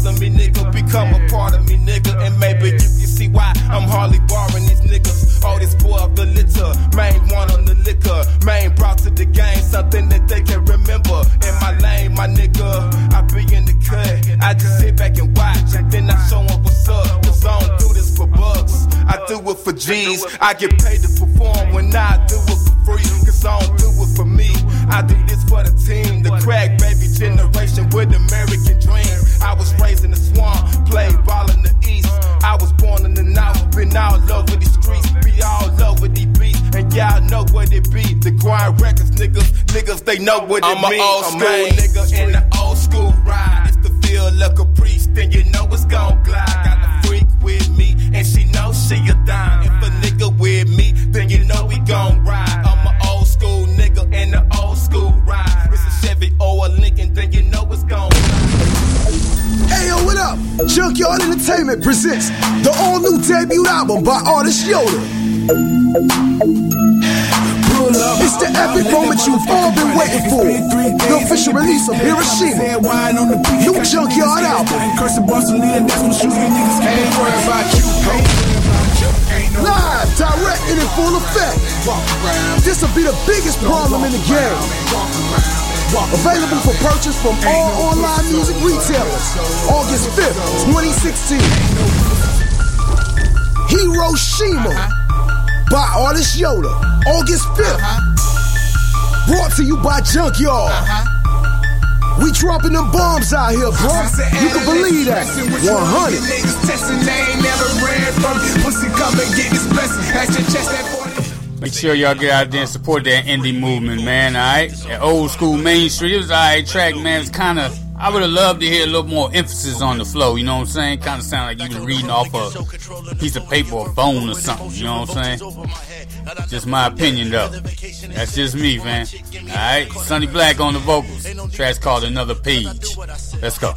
Speaker 29: On me, nigga, become a part of me, nigga. And maybe you can see why I'm hardly barring these niggas. All this boy of the litter, main one on the liquor. Main brought to the game, something that they can remember. In my lane, my nigga, I be in the cut. I just sit back and watch, and then I show show 'em what's up. Cause I don't do this for bucks, I do it for G's. I get paid to perform when I do it for free. Cause I don't do it for me. I do this for the team, the crack baby generation with American dreams. I was raised in the swamp, played ball in the east. I was born in the north, been all over these streets, be all over these beats. And y'all know what it be. The grind records, niggas, niggas, they know what it
Speaker 30: I'm
Speaker 29: mean.
Speaker 30: old school
Speaker 29: nigga in the old school ride. If the feel like a priest, then you know it's gon' glide. Got a freak with me, and she know she a dime. If a nigga with me, then you know we gon' ride. I'm
Speaker 31: what up? Junkyard Entertainment presents the all new debut album by artist Yoda. It's the epic moment you've all been waiting for. The official release of Hiroshima. New Junkyard album. Live, direct, and in full effect. This will be the biggest problem in the game. Available for purchase from all online music retailers. August 5th, 2016. Hiroshima by artist Yoda, August 5th. Brought to you by Junkyard. We dropping them bombs out here, bro. You can believe that. 100.
Speaker 32: Niggas testing, they ain't never ran from. Pussy come and get this blessing. Your chest, that.
Speaker 2: Make sure y'all get out there and support that indie movement, man. All right, that old school Main Street. It was all right track, man. It's kind of. I would have loved to hear a little more emphasis on the flow. You know what I'm saying? Kind of sound like you was reading off a piece of paper or phone or something. You know what I'm saying? Just my opinion, though. That's just me, man. All right, Sonny Black on the vocals. Track's called Another Page. Let's go.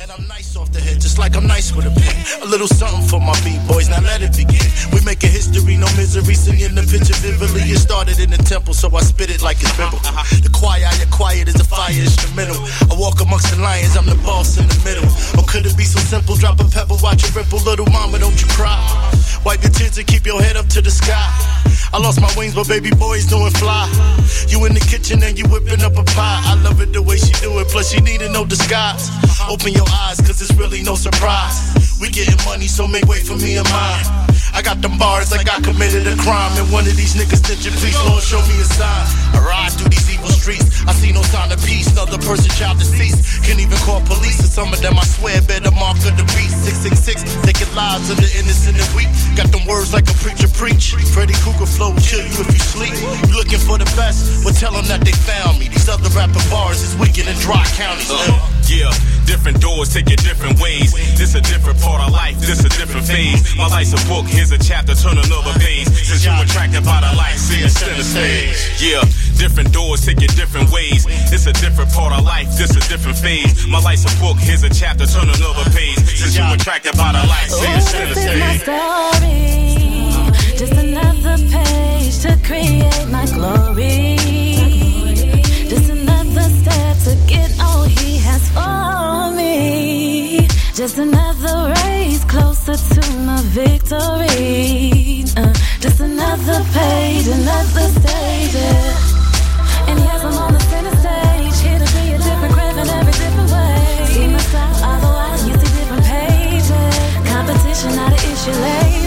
Speaker 30: off the head, just like I'm nice with a pen. A little something for my B-boys, now let it begin. We make a history, no misery, singing the picture vividly. It started in the temple, so I spit it like it's biblical. Uh-huh. The choir, your quiet is a fire instrumental. I walk amongst the lions, I'm the boss in the middle. Or could it be so simple? Drop a pebble, watch it ripple, little mama, don't you cry. Wipe your tears and keep your head up to the sky. I lost my wings, but baby boy's doing fly. You in the kitchen and you whipping up a pie. I love it the way she do it, plus she needed no disguise. Open your eyes, cause it's really no surprise. We getting money, so make way for me and mine. I got them bars like I committed a crime. And one of these niggas snitching, please, Lord, show me a sign. I ride through these evil streets. I see no sign of peace. Another person, child deceased. Can't even call police. And some of them, I swear, the mark of the beast. 666, taking lives of the innocent and weak. Got them words like a preacher preach. Freddy Krueger flow kill you if you sleep. You looking for the best? Well, tell them that they found me. These other rapper bars is weaker than dry counties.
Speaker 33: Uh, yeah, different doors take you different ways. This a different part of life, this a different phase. My life's a book, here's a chapter, turn another page. Since you're attracted by the light, see it center stage. Yeah, different doors take you different ways. It's a different part of life, this a different phase. My life's a book, here's a chapter, turn another page. Since you're attracted by the light, see
Speaker 34: This is my
Speaker 33: stage.
Speaker 34: story. Just another page to create my glory. To get all he has for me. Just another race closer to my victory. Uh, just another page, another stage. And yes, I'm on the center stage. Here to be a different craft in every different way. See my style, otherwise you see different pages. Competition not an issue lately.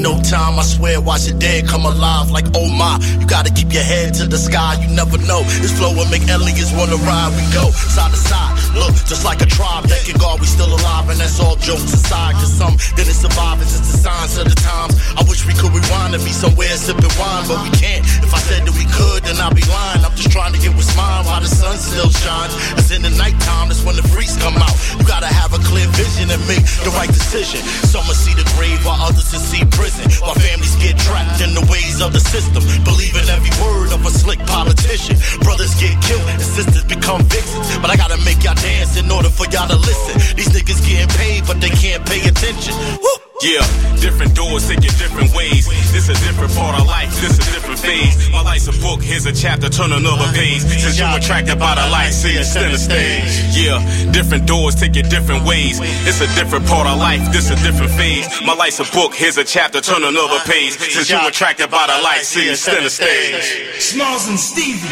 Speaker 30: No time. I swear, watch it dead come alive like oh my. You gotta keep your head to the sky, you never know. This flow will make aliens wanna ride. We go side to side, look just like a tribe. Thanking God we still alive, and that's all jokes aside. Cause some didn't survive, it's just the signs of the times. I wish we could rewind and be somewhere sipping wine, but we can't. If I said that we could, then I'd be lying. I'm just trying to get what's mine while the sun still shines. As in the nighttime, that's when the freaks come out. You gotta have a clear vision and make the right decision. Some will see the grave while others will see prison. While families get trapped in the ways of the system. Believing every word of a slick politician. Brothers get killed and sisters become victims. But I gotta make y'all dance in order for y'all to listen. These niggas getting paid, but they can't pay attention. Woo!
Speaker 33: Yeah, different doors take you different ways. This a different part of life, this a different phase. My life's a book, here's a chapter, turn another page. Since you're attracted by the light, see it center stage. Yeah, different doors take you different ways. It's a different part of life, this a different phase. My life's a book, here's a chapter, turn another page. Since you're attracted by the light, see it center stage.
Speaker 32: Smalls and Stevie.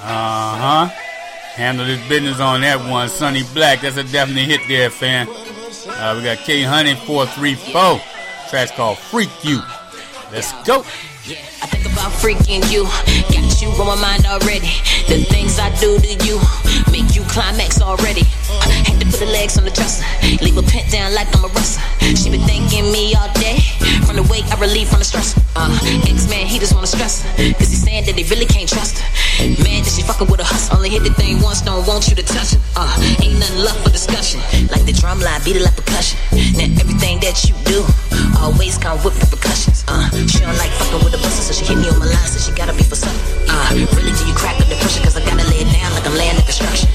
Speaker 2: Uh huh. Handle this business on that one. Sonny Black, that's a definite hit there, fam. Uh, we got K Honey 434. Track's called Freak You. Let's go.
Speaker 35: Yeah, I think about freaking you. Got you on my mind already. The things I do to you climax already. Had to put the legs on the dresser. Leave a pent down like I'm a wrestler. She been thanking me all day. From the weight I relieve from the stress. Uh, X-Man, he just wanna stress her. Cause he's saying that they really can't trust her. Man, that she fucking with a hustle. Only hit the thing once, don't want you to touch it. Uh, ain't nothing left for discussion. Like the drum line, beat it like percussion. Now everything that you do always come with repercussions. Uh, she don't like fucking with a buster, so she hit me on my line, so she gotta be for something. Uh, really do you crack under pressure, cause I gotta lay like I'm laying the construction.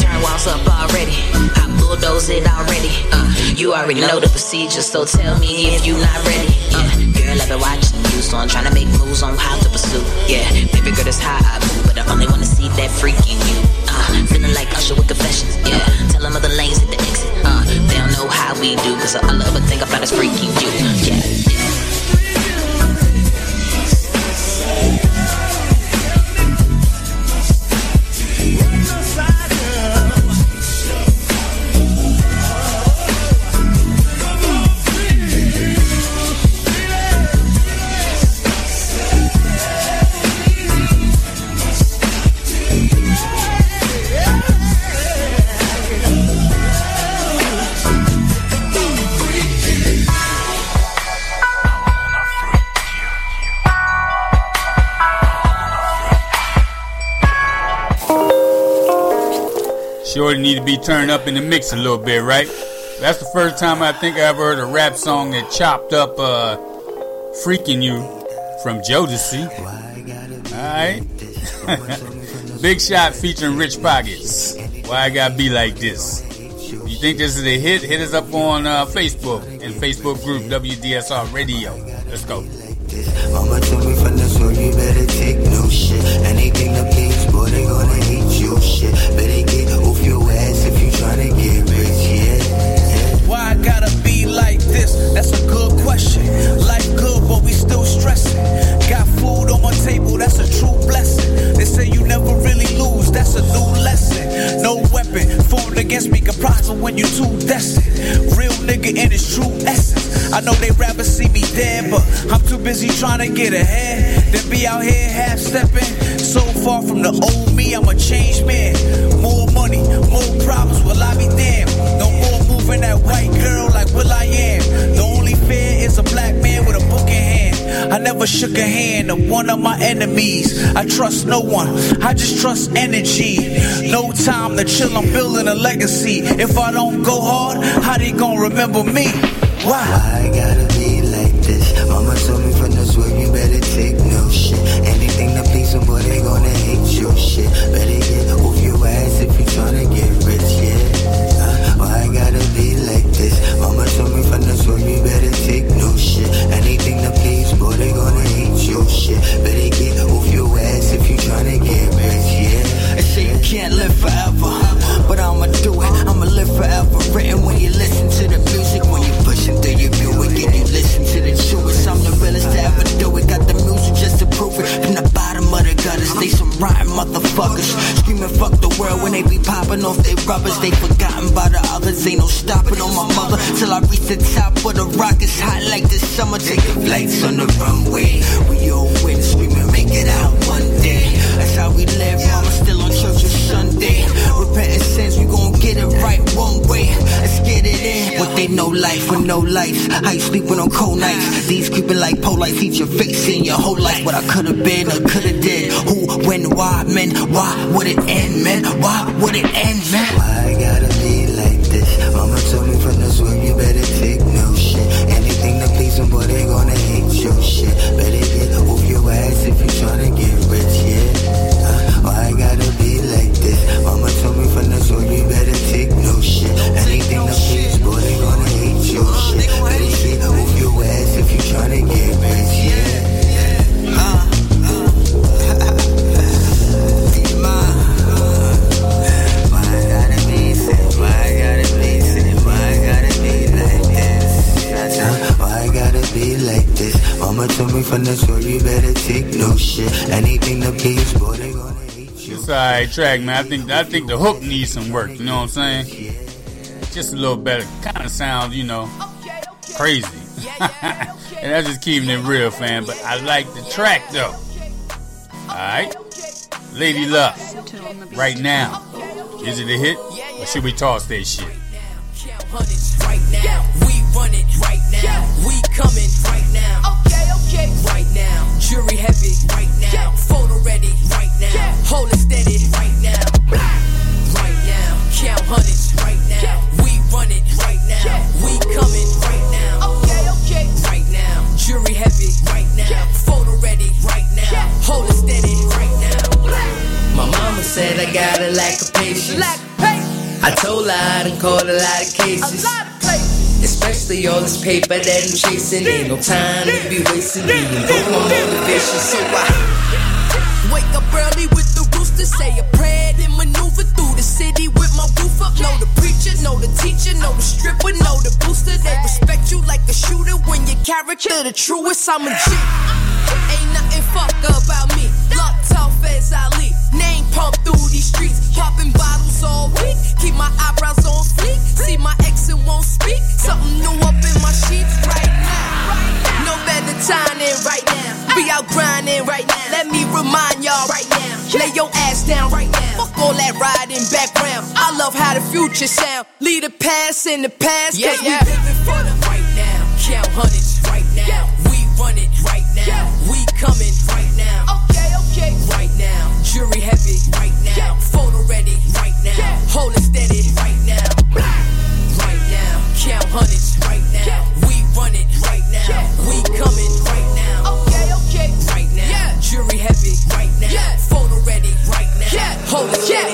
Speaker 35: Turn walls up already. I bulldoze it already. Uh, you already know the procedure, so tell me if you not ready. Uh, girl, I've been watching you, so I'm trying to make moves on how to pursue. Yeah, baby girl, that's how I move, but I only wanna see that freak in you. Uh, feeling like Usher with confessions. Yeah, tell them other lanes hit the exit. Uh, they don't know how we do, cause all I ever think about is freaking you.
Speaker 2: Shorty need to be turned up in the mix a little bit, right? That's the first time I think I ever heard a rap song that chopped up uh freaking you from Jodeci. Alright. Big shot featuring Rich Pockets. Why I gotta be like this? You think this is a hit? Hit us up on uh, Facebook and Facebook group WDSR Radio. Let's go.
Speaker 36: Mama told me from the you better take no shit. Anything please, boy, they gonna hate shit. Better get off your ass if you tryna get rich, yeah.
Speaker 4: Why I gotta be like this? That's a good question. Life good, but we still stressing. Got food on my table, that's a true blessing. Say you never really lose, that's a new lesson. No weapon formed against me can prosper when you too destined. Real nigga in his true essence. I know they rather see me dead, but I'm too busy trying to get ahead than be out here half stepping. So far from the old me, I'm a changed man. More money, more problems, will I be damned? No more moving that white girl like Will I am. The only fear is a black man with a book. I never shook a hand of one of my enemies. I trust no one, I just trust energy. No time to chill, I'm building a legacy. If I don't go hard, how they gonna remember me? Why?
Speaker 36: Why I gotta be like this? Mama told me from the start you better take no shit. Anything to please them, boy, they gonna hate your shit. Better
Speaker 29: live forever, but I'ma do it. I'ma live forever. Written when you listen to the music, when you pushing through your Buick and you listen to the truest. I'm the realest to ever do it. Got the music just to prove it. From the bottom of the gutters, they some rotten motherfuckers. Screaming fuck the world when they be popping off their rubbers. They forgotten by the others. Ain't no stopping on my mother till I reach the top of the rock. It's hot like the summer. Taking flights on the runway. We all win, screaming, make it out one day. That's how we live. Mama still on church Sunday. Repenting sins, we gon' get it right one way. Let's get it in. What they know life with no lights. How you sleeping on cold nights? These creeping like polites. Eat your face in your whole life. What I could've been or could've did. Who, when, why, man? Why would it end, man? Why would it end, man?
Speaker 36: Why I gotta be like this? Mama told me from the start you better take no shit. Anything to please them, boy, they gonna hate your shit. Better get off your ass if you tryna get rich, yeah. Uh, why I gotta this? Mama told me from the start you better take no shit. Anything to please, boy, they gonna hate you.
Speaker 2: It's alright track, man. I think I think the hook needs some work. You know what I'm saying? Just a little better. Kind of sounds, you know, crazy. and that's just keeping it real, fam. But I like the track though. Alright, Lady Luck. Right now, is it a hit or should we toss that shit?
Speaker 37: right now. We run it paper that I'm chasing. Ain't no time to be wasting. And both my motivation, so I
Speaker 28: wake up early with the rooster, say a prayer, then maneuver through the city with my roof up. Know the preacher, know the teacher, know the stripper, know the booster. They respect you like a shooter when your character the truest. I'm a G. Ain't nothing fuck about me. Locked off as Ali. Name out grinding right now. Let me remind y'all right now. Lay your ass down right now. Fuck all that riding background. I love how the future sound. Leave the past in the past.
Speaker 37: Yeah,
Speaker 28: cause
Speaker 37: yeah.
Speaker 28: we living for the
Speaker 37: right now. Count hundreds right now. We run it right now. We coming right now.
Speaker 28: Okay, okay.
Speaker 37: Right now. Jury heavy right now. Photo ready right now. Hold it steady right now. Right now. Count hundreds now. Hold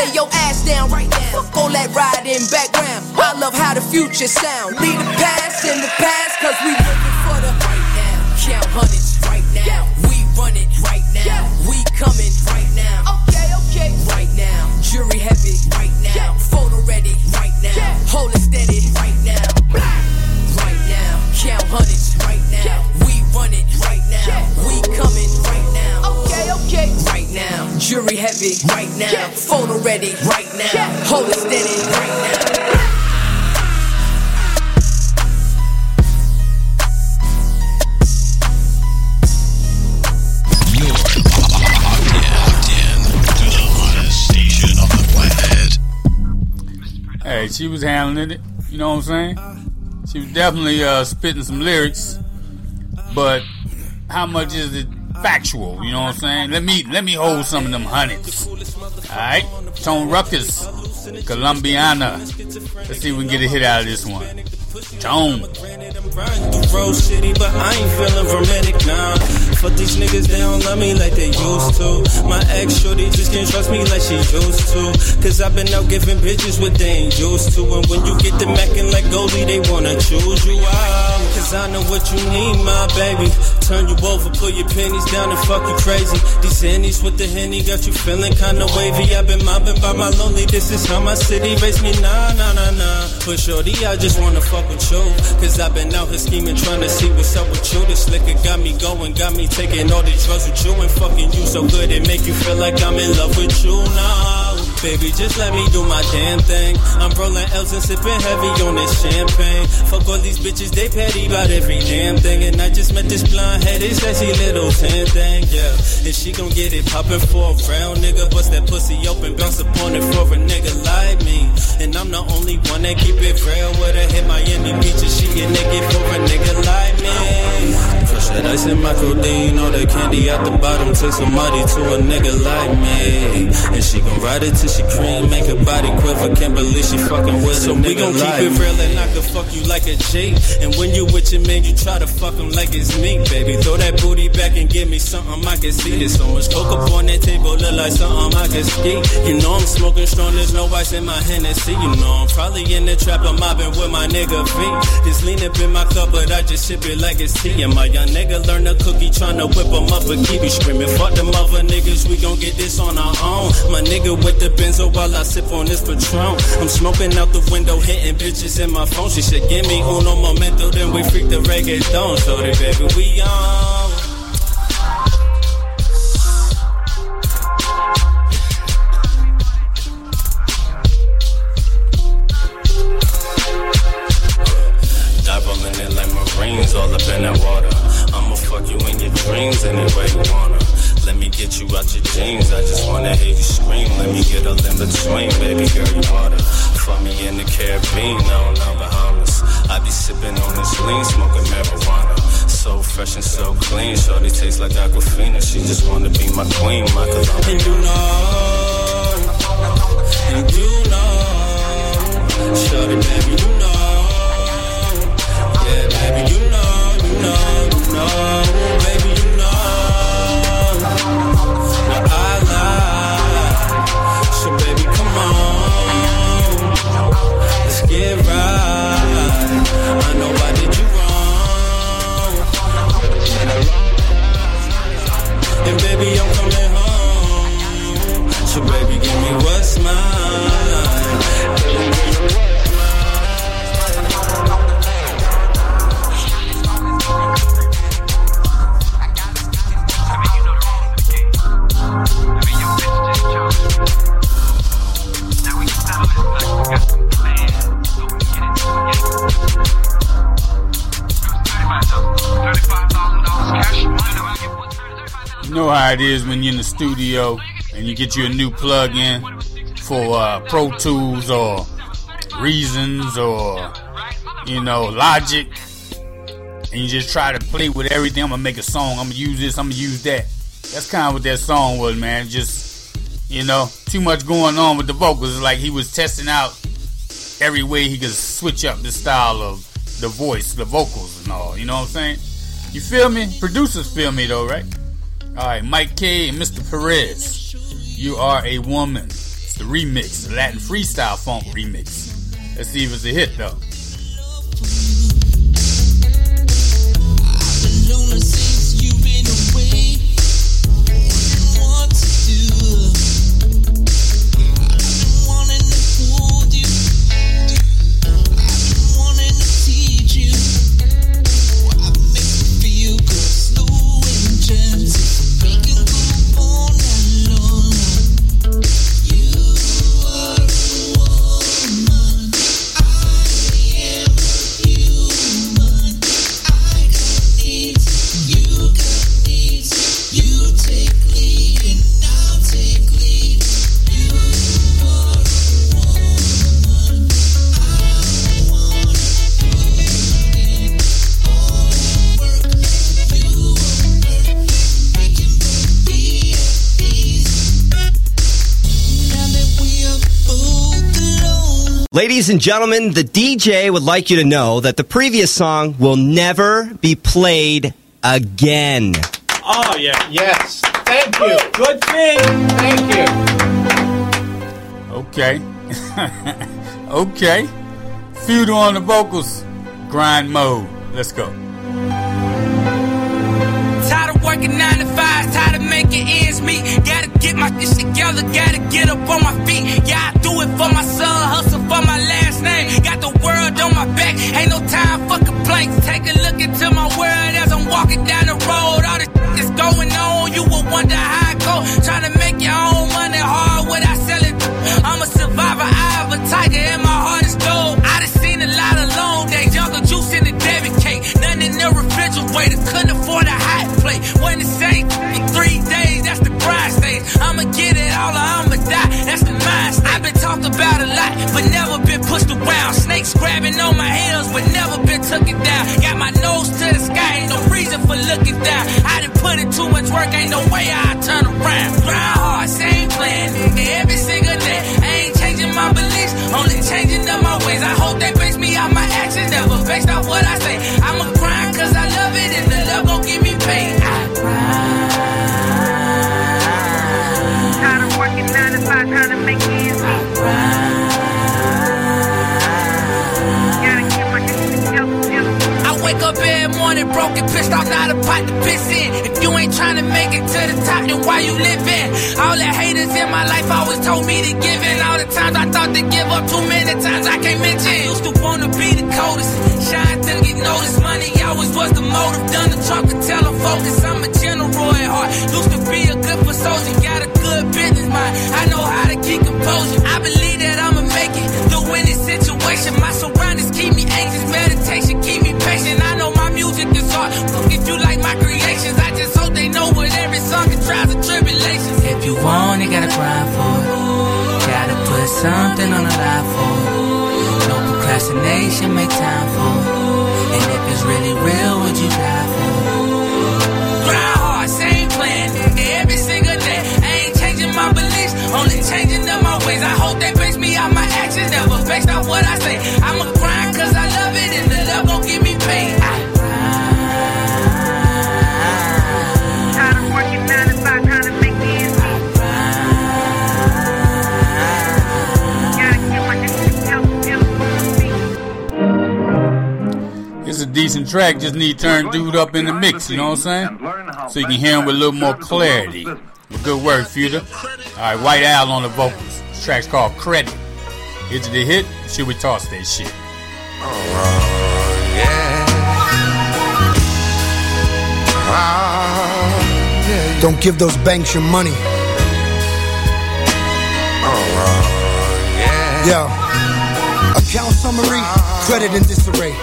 Speaker 28: Lay your ass down right now. Fuck all that riding background. I love how the future sound. Leave the past in the past, cause we looking for the
Speaker 37: right now. Count hundreds Jury heavy right now. Photo ready right now. Hold it steady right now.
Speaker 2: Hey, she was handling it. You know what I'm saying? She was definitely uh, spitting some lyrics, but how much is it factual? You know what I'm saying? Let me let me hold some of them hundreds. All right, Tone Ruckus, Colombiana. Let's see if we can get a hit out of this one.
Speaker 38: I ain't feeling romantic now. Fuck these niggas, they don't love me like they used to. My ex shorty just can't trust me like she used to. Cause I've been out giving bitches what they ain't used to. And when you get them acting like goalie, they wanna choose you out. Cause I know what you need, my baby. Turn you over, put your pennies down and fuck you crazy. These hennies with the henny got you feeling kinda wavy. I've been mobbing by my lonely, this is how my city raised me. Nah, nah, nah, nah. But shorty, I just wanna fuck with you. Cause I've been out here scheming, trying to see what's up with you. This liquor got me going, got me taking all the drugs with you and fucking you so good it make you feel like I'm in love with you now. Baby, just let me do my damn thing. I'm rolling L's and sipping heavy on this champagne. Fuck all these bitches, they petty about every damn thing. And I just met this blonde headed, sassy little tan thing, yeah. And she gon' get it poppin' for a round nigga. Bust that pussy open, bounce upon it for a nigga like me. And I'm the only one that keep it real with her. Hit Miami Beach and she get naked for a nigga like me. That ice in my codeine, all that candy out the bottom. Take some money to a nigga like me. And she gon' ride it till she cream, make her body quiver. Can't believe she fucking with so a nigga we gon' keep it real and I can fuck you like a G. And when you with your man, you try to fuck him like it's me, baby. Throw that booty back and give me something I can see. There's so much coke up on that table, look like something I can ski. You know I'm smoking strong, there's no ice in my Hennessy. You know I'm probably in the trap, I'm mobbing with my nigga V. Just lean up in my cup, but I just sip it like it's tea. And my young nigga learn a cookie, tryna whip him up, but keep you screaming. Fuck them other niggas, we gon' get this on our own. My nigga with the benzo while I sip on this Patron. I'm smoking out the window, hitting bitches in my phone. She said, give me uno momento, then we freak the reggaeton. So the baby, we on. All up in that water dreams any way you wanna. Let me get you out your jeans. I just wanna hear you scream. Let me get a in between, baby girl, you harder. Fuck me in the Caribbean, I don't know Bahamas. I be sipping on this lean, smoking marijuana. So fresh and so clean, shorty tastes like Aquafina. She just wanna be my queen, my Colombia. And you know, and you know, shorty, baby, you know, yeah, baby, you know baby, you know, that I lie. So baby, come on, let's get right. I know I did you wrong, and baby, I'm coming home. So baby, give me what's
Speaker 2: You know how it is when you're in the studio and you get you a new plug-in for uh, Pro Tools or Reasons or you know Logic, and you just try to play with everything. I'm gonna make a song. I'm gonna use this. I'm gonna use that. That's kind of what that song was, man. Just you know, too much going on with the vocals. It's like he was testing out every way he could switch up the style of the voice, the vocals, and all. You know what I'm saying? You feel me? Producers feel me though, right? All right, Mike K and Mr. Perez. You are a woman. It's the remix, the Latin freestyle funk remix. Let's see if it's a hit though.
Speaker 39: And gentlemen, the DJ would like you to know that the previous song will never be played again.
Speaker 40: Oh, yeah. Yes. Thank you. Good thing. Thank you.
Speaker 2: Okay. okay. Feud on the vocals. Grind mode. Let's go.
Speaker 32: Tired of working nine to five, tired of making ends meet. Gotta get my shit together, gotta get up on my feet. Yeah, I do it for my son, hustle for my last name. Got the world on my back, ain't no time for complaints. Take a look into my world as I'm walking down the road. All this that's going on, you will wonder how I go. Trying to make your own money hard without selling. I'm a survivor, I have a tiger, and my heart is gold. I done seen a lot of long days, jungle juice in the David cake. Nothing in the refrigerator, couldn't afford a hot plate. Wasn't the same I'ma get it all or I'ma die, that's the mind state. I've been talked about a lot, but never been pushed around. Snakes grabbing on my heels, but never been took it down. Got my nose to the sky, ain't no reason for looking down. I done put in too much work, ain't no way I turn around. Grind hard, same plan, nigga, every single day. I ain't changing my beliefs, only changing up my ways. I hope they base me off my actions, never based off what I every morning broken, pissed off, not a pot to piss in. If you ain't trying to make it to the top, then why you living? All the haters in my life always told me to give in. All the times I thought to give up, too many times I can't mention. Used to wanna be the coldest, shine till get noticed. Money always was the motive, done the trunk to tell them focus. I'm a general at heart, used to be a good for soldier, got a good business mind. I know how to keep composure. I believe that I'ma make it through any situation. My surroundings keep me anxious, meditation keep me patient. I is. Fuck if you like my creations, I just hope they know with every song it trials and tribulations. If you want it, gotta grind for it. Gotta put something on the line for it. No procrastination, make time for it.
Speaker 2: Decent track, just need to turn dude up in the mix, you know what I'm saying? So you can hear him with a little more clarity. Good work, Future. Alright, White Owl on the vocals. This track's called Credit. Is it a hit? Should we toss that shit?
Speaker 31: Don't give those banks your money. Yo. Account summary, credit in disarray.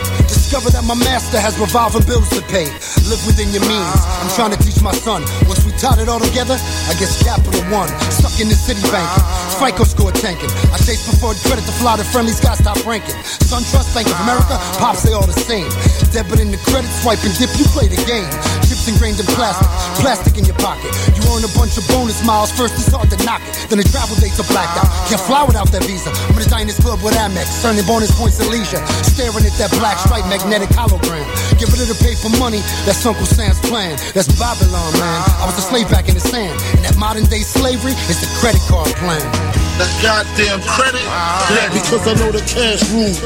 Speaker 31: Discover that my master has revolving bills to pay. Live within your means. I'm trying to teach my son. Once we tie it all together, I guess Capital One. Stuck in the city banking. FICO score tanking. I chase preferred credit to fly to friendly sky stop ranking. SunTrust, Bank of America, pops they all the same. Debit in the credit, swipe and dip, you play the game. Ingrained in plastic, plastic in your pocket. You earn a bunch of bonus miles, first it's hard to knock it. Then the travel dates are blacked out. Can't fly without that visa. I'm in the Diners Club with Amex, earning bonus points at leisure. Staring at that black stripe magnetic hologram. Give it to the paper money, that's Uncle Sam's plan. That's Babylon, man. I was a slave back in the sand. And that modern day slavery is the credit card plan.
Speaker 30: That goddamn credit. Yeah, because I know the cash rules.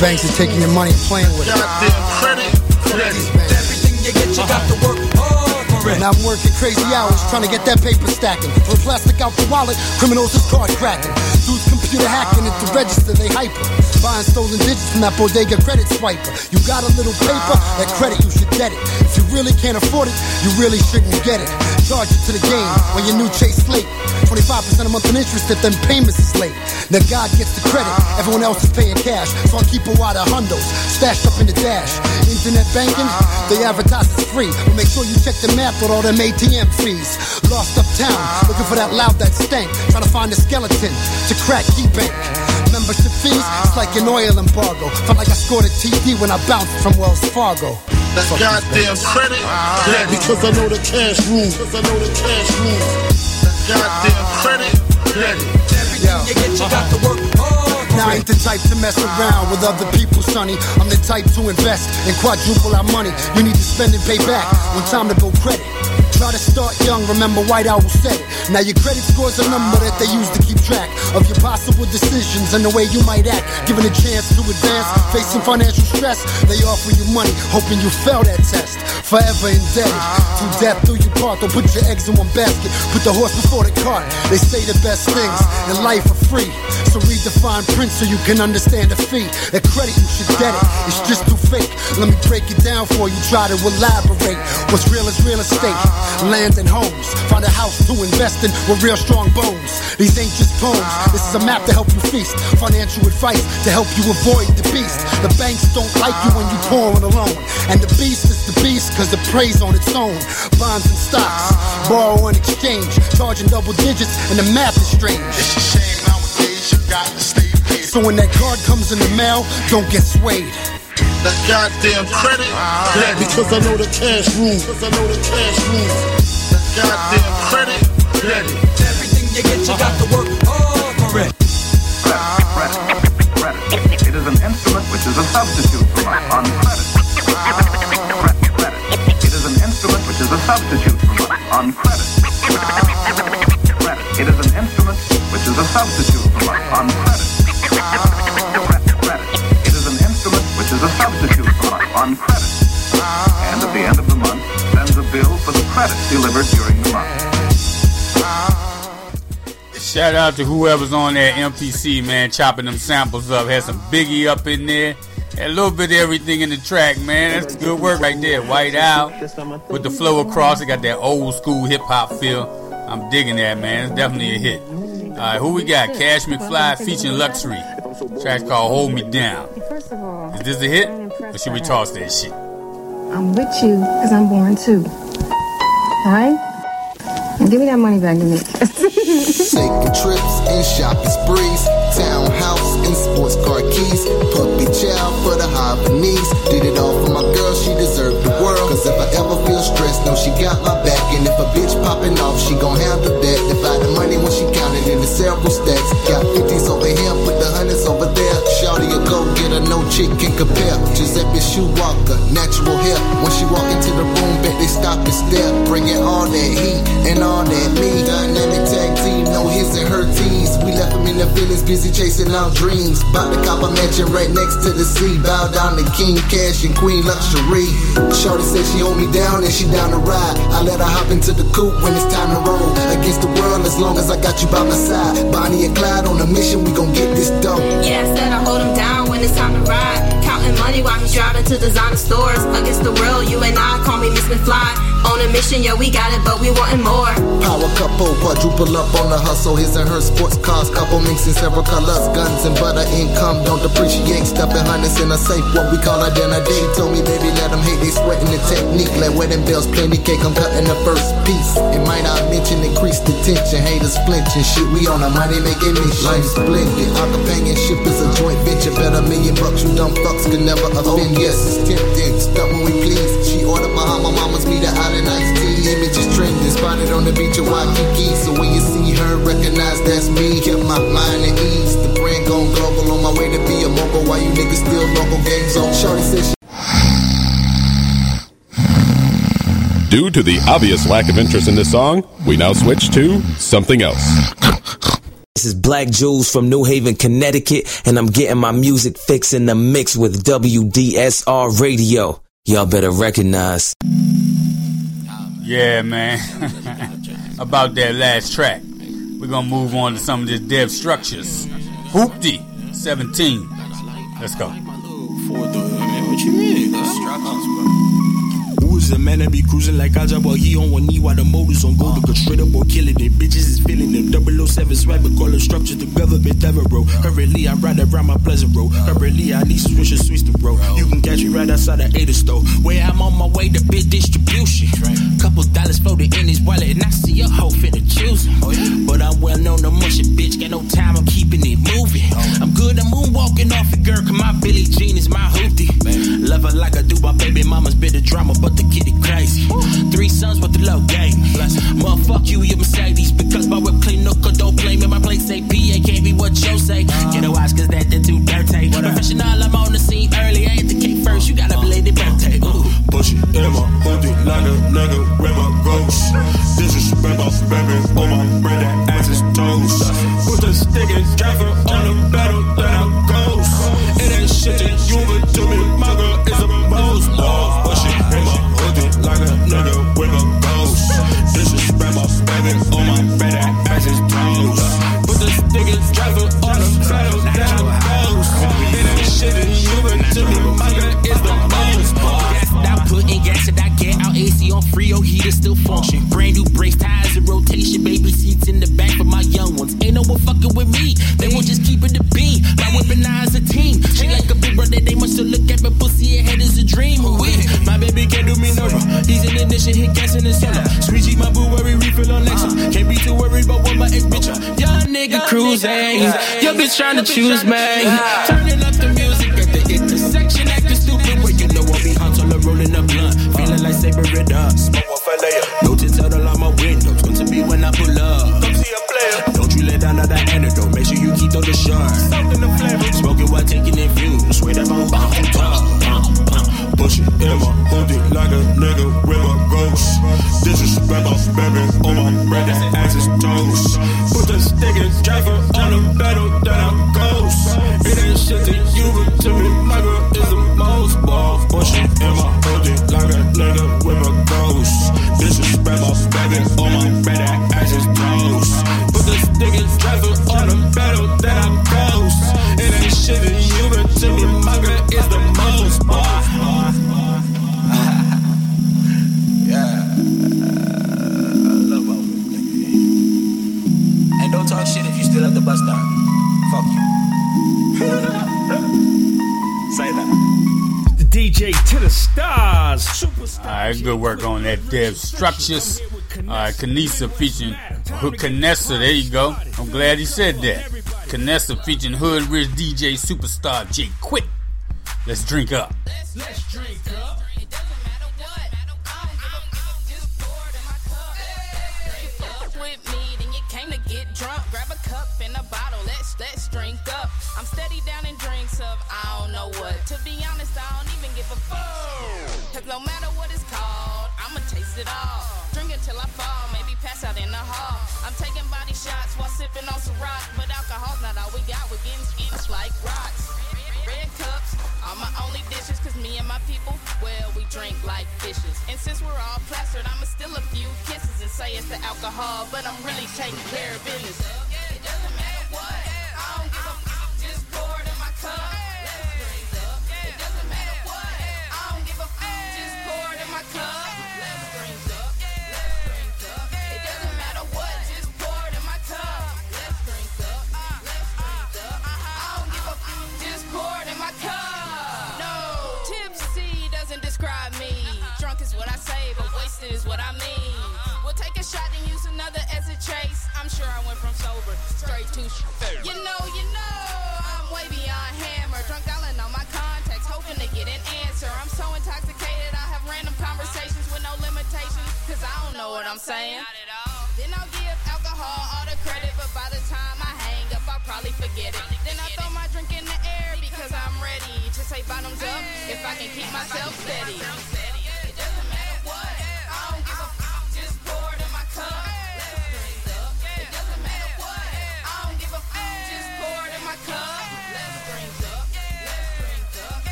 Speaker 31: Banks are taking your money and playing with it.
Speaker 30: Goddamn credit.
Speaker 37: Everything you get, you got to work hard for it.
Speaker 31: And I'm working crazy hours trying to get that paper stacking. Throw plastic out the wallet, criminals is card cracking. Dudes computer hacking at the register, they hyper. Buying stolen digits from that bodega credit swiper. You got a little paper, that credit you should get it. If you really can't afford it, you really shouldn't get it. Charge it to the game when your new chase late. 25% a month in interest if them payments is late. Now God gets the credit, everyone else is paying cash. So I keep a wad of hundos stashed up in the dash. Internet banking, they advertise it's free. But make sure you check the math with all them ATM fees. Lost uptown, looking for that loud that stank. Trying to find a skeleton to crack KeyBank. Membership fees, it's like an oil embargo. Felt like I scored a TD when I bounced from Wells Fargo.
Speaker 30: That goddamn credit. Yeah, because I know the cash rules. Because I know the cash rules. That goddamn credit. Credit.
Speaker 31: Yo.
Speaker 37: You get, you got to work hard for
Speaker 31: Now I ain't the type to mess around with other people, sonny. I'm the type to invest and quadruple our money. You need to spend and pay back when time to go credit. Try to start young, remember White Owl said it. Now your credit score's a number that they use to keep track of your possible decisions and the way you might act. Given a chance to advance, facing financial stress, they offer you money, hoping you fail that test. Forever indebted, to death do you part. Don't put your eggs in one basket, put the horse before the cart. They say the best things in life are free. So read the fine print so you can understand the fee. That credit you should get it, it's just too fake. Let me break it down for you, try to elaborate. What's real is real estate, land and homes. Find a house to invest in with real strong bones. These ain't just poems, this is a map to help you feast. Financial advice to help you avoid the beast. The banks don't like you when you're pouring a loan. And the beast is the beast cause it praise on its own. Bonds and stocks, borrow and exchange. Charging double digits and the math is strange.
Speaker 30: It's a shame nowadays you got to stay paid.
Speaker 31: So when that card comes in the mail, don't get swayed.
Speaker 30: That goddamn credit. Ah. Yeah, because I know the cash rules. Because I know the cash rules. That goddamn ah. credit. Credit.
Speaker 37: Everything you get, you got to work hard for it.
Speaker 39: It is an instrument which is a substitute for money on credit. Is a substitute on credit. It is an instrument which is a substitute for on credit. It is an instrument which is a substitute for on credit. And at the end of the month, sends a bill for the credit delivered during the month.
Speaker 2: Shout out to whoever's on that MPC, man, chopping them samples up. Had some Biggie up in there. Had a little bit of everything in the track, man. That's good work right there. White Owl with the flow across. It got that old school hip hop feel. I'm digging that, man. It's definitely a hit. All right, who we got? Cash McFly featuring Luxury. Track called Hold Me Down.
Speaker 41: First of all,
Speaker 2: Is this a hit? Or should we toss that shit?
Speaker 41: I'm with you because I'm born too. Alright? And give me that money back to me.
Speaker 42: Taking trips and shopping sprees. Townhouse and sports car keys. Puppy child for the Havanese. Did it all for my girl, she deserved the world. Cause if I ever feel stressed, know she got my back. And if a bitch popping off, she gon' handle that. Divide the money when she counted into several stacks. Got 50s over here, put the hundreds over there. Shawty a go
Speaker 18: better, no chick can compare. Giuseppe Shoewalker, natural hair. When she walk into the room, bet they stop and stare. Bringing all that heat and all that me. Dynamic tag team, no his and her teams. We left them in the feelings, busy chasing our dreams. Bout to cop a mansion right next to the sea. Bow down to King Cash and Queen Luxury. Shorty said she hold me down and she down to ride. I let her hop into the coupe when it's time to roll. Against the world, as long as I got you by my side. Bonnie and Clyde on a mission, we gon' get this dope.
Speaker 43: Yeah, I said I hold him down when it's time to ride. Counting money while he's driving to designer stores. Against the world, you and I call me Miss McFly. On a mission, yeah, we got it, but we wantin' more.
Speaker 18: Power couple, quadruple up on the hustle. His and her sports cars, couple mixing several colors. Guns and butter income, don't depreciate. Stuffing hundreds in a safe, what we call date. She told me, baby, let them hate, they sweating the technique. Let wedding bells, plenty cake, I'm cutting the first piece. It might not mention, increase the tension. Haters flinching, shit, we on a money making mission. Life's splendid, our companionship is a joint venture. Bet a million bucks, you dumb fucks can never offend. Yes, it's tempting, stuff when we please. She ordered Bahama Mamas, meet her out in iced tea. Image is trending, spotted on the beach of Waikiki. So when you see her, recognize that's me. Kept my mind at ease. The brand gone global on my way to be a mogul. While you niggas still local games on. Shorty said she
Speaker 39: Due to the obvious lack of interest in this song, we now switch to something else.
Speaker 44: This is Black Jules from New Haven, Connecticut, and I'm getting my music fix in the mix with WDSR Radio. Y'all better recognize.
Speaker 2: Yeah, man. About that last track. We're gonna move on to some of this dev structures. Hoopty, 17. Let's go.
Speaker 4: What you mean? Who is the man that be cruising like Aja, but he on one knee while the motors on go to go straight up or killing it. Bitches is feeling them 007 swag, but call it structure the government ever roll. Currently, I ride around my pleasant road. Currently, I need some swisher sweets to roll. You can catch me right outside the Ada store, where I'm on my way to big distribution. Couple dollars floated in his wallet, and I see a hoe finna choose oh, him. But I'm well known to mush it, bitch. Got no time, I'm keeping it moving. Oh. I'm good, I'm moonwalking off a girl, cause my Billie Jean is my hoopty. Love her like I do, my baby mama's bit of drama, but the kitty crazy. Three sons with the low game. Motherfuck you, your Mercedes. Because my whip clean, no don't blame me. My place say PA can't be what you say. Get a watch, cause that, that too dirty. Professional, I'm on the scene early. I hit the cake first, you got a belated birthday. Ooh.
Speaker 45: Uh, uh, push it in my hoodie like a nigga with my ghost. Disrespect my baby on my bread and ass is toast. Put the stick and driver on the battle that I ghost. It ain't shit that you would to me. My girl is a most boss. Like a nigga with a ghost. Disrespect my baby on my bread and ass is toast. Put the stick and driver on the battle down I ghost. It ain't shit that you would to me. My is the most boss.
Speaker 4: Stop putting gas and I get out AC on free, Frio heater still function. Brand new brakes, tires in rotation, baby seats in the back for my young ones. Ain't no one fucking with me. They will just keep it the beam. My whipping eyes a team. She like a big brother, they must still look at my pussy ahead is a dream. Who My baby can't do me no wrong. He's in ignition, hit gas in the cellar. G, my boo, worry, refill on Lexus. Can't be too worried about what my ex bitch. Young nigga cruising. Your bitch trying to choose me. Turning up the
Speaker 2: good work on that dev structures. Right, Kanisa featuring Hood Canessa. There you go. I'm glad he said that. Canessa featuring Hood Rich DJ Superstar Jay Quick. Let's drink up.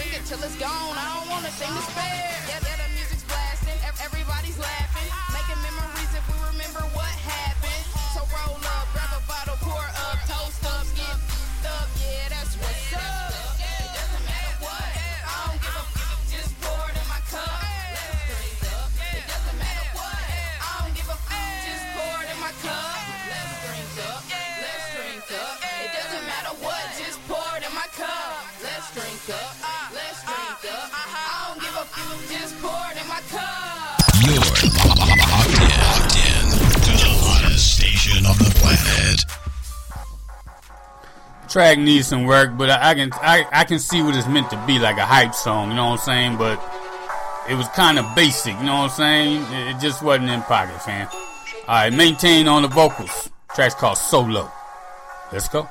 Speaker 46: Drink
Speaker 8: it till it's gone. I don't want a thing to spare. Yeah, yeah,
Speaker 2: Track needs some work, but I, I can I, I can see what it's meant to be, like a hype song. You know what I'm saying? But it was kind of basic. You know what I'm saying? It, it just wasn't in pocket, fam. All right, maintain on the vocals. Track's called Solo. Let's go.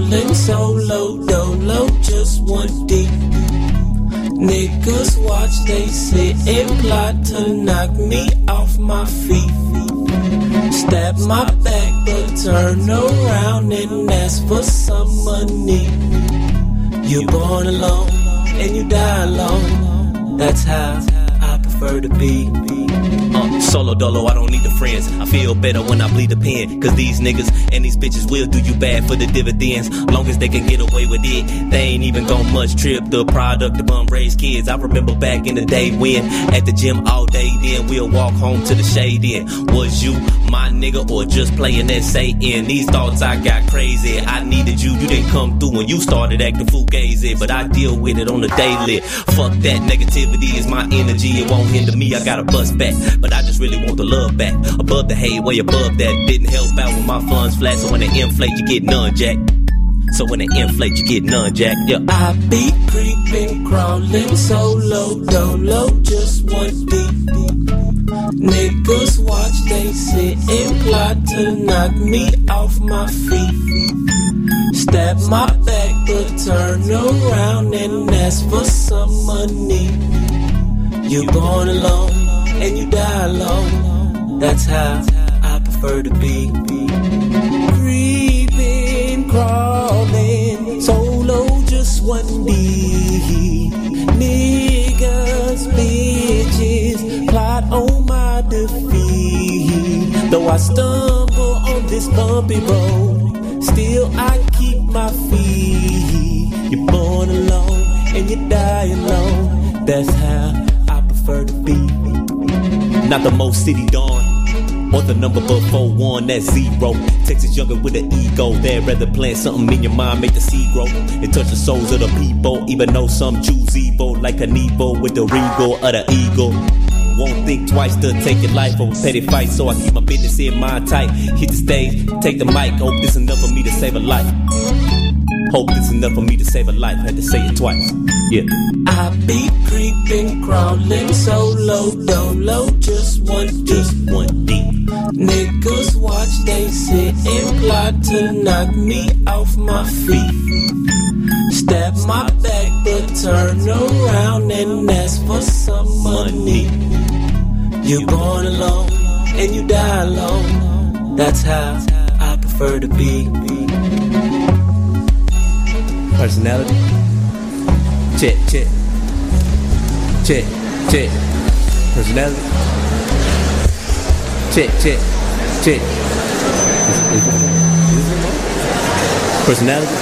Speaker 47: Crawling solo, dolo, just one deep. Niggas watch, they sit and plot to knock me off my feet. Stab my back, but turn around and ask for some money. You're born alone and you die alone. That's how prefer to be.
Speaker 14: Uh, solo dolo, I don't need the friends. I feel better when I bleed the pen. Cause these niggas and these bitches will do you bad for the dividends. Long as they can get away with it. They ain't even gon' much trip the product of bum raised kids. I remember back in the day when at the gym all day, then we'll walk home to the shade in. Was you my nigga or just playing that Satan? These thoughts I got crazy. I needed you, you didn't come through when you started acting fugazi. But I deal with it on the daily. Fuck that negativity is my energy. It won't hinder me. I got a bust back. But I just really want the love back. Above the hate, way above that. Didn't help out when my funds flat. So when they inflate, you get none, Jack. So when they inflate, you get none, Jack. Yeah.
Speaker 47: I be creeping, crawling solo, dolo, just one deep. Niggas watch, they sit and plot to knock me off my feet. Stab my back, but turn around and ask for some money. You're born alone and you die alone. That's how I prefer to be. Creeping, crawling, solo, just one deep. Niggas, bitches, plot on my defeat. Though I stumble on this
Speaker 48: bumpy road. Still, I keep my feet. You're born alone and you die alone. That's how prefer to be. Not the most city dawn. Or the number but 41, that's zero. Texas younger with an ego. They'd rather plant something in your mind, make the seed grow. And touch the souls of the people. Even though some choose evil, like an evil with the regal of the eagle. Won't think twice to take your life over petty fights, so I keep my business in mind tight. Hit the stage, take the mic. Hope this enough for me to save a life. Hope this enough for me to save a life. Had to say it twice. Yeah.
Speaker 47: I be creeping, crawling so low, low, dolo, just one, just one deep. Niggas watch, they sit and plot to knock me off my feet. Stab my back, but turn around and ask for some money. You're born alone and you die alone. That's how I prefer to be.
Speaker 48: Personality. Check, check. Check, check. Personality. Check, check, check. Is- is it- is it? Personality.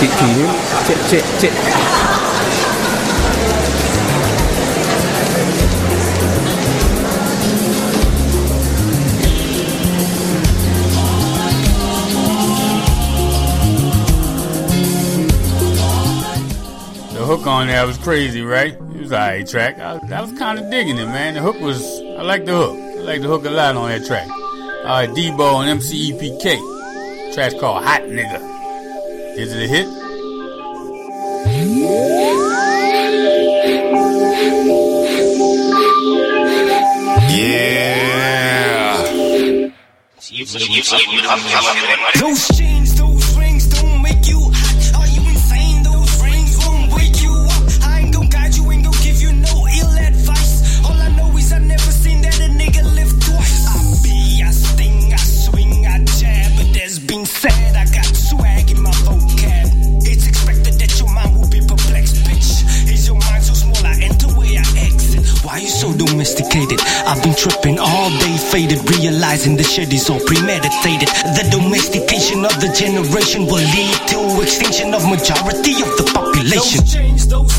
Speaker 48: Can, can you hear me? Check, check, check.
Speaker 2: Hook on there was crazy, right? It was alright track. I, I was kind of digging it, man. The hook was, I like the hook. I like the hook a lot on that track. Alright, Debo and MCEPK. Track's called Hot Nigga. Is it a hit?
Speaker 14: Yeah.
Speaker 49: Those domesticated? I've been tripping all day, faded, realizing the shit is all premeditated. The domestication of the generation will lead to extinction of majority of the population. Those chains, those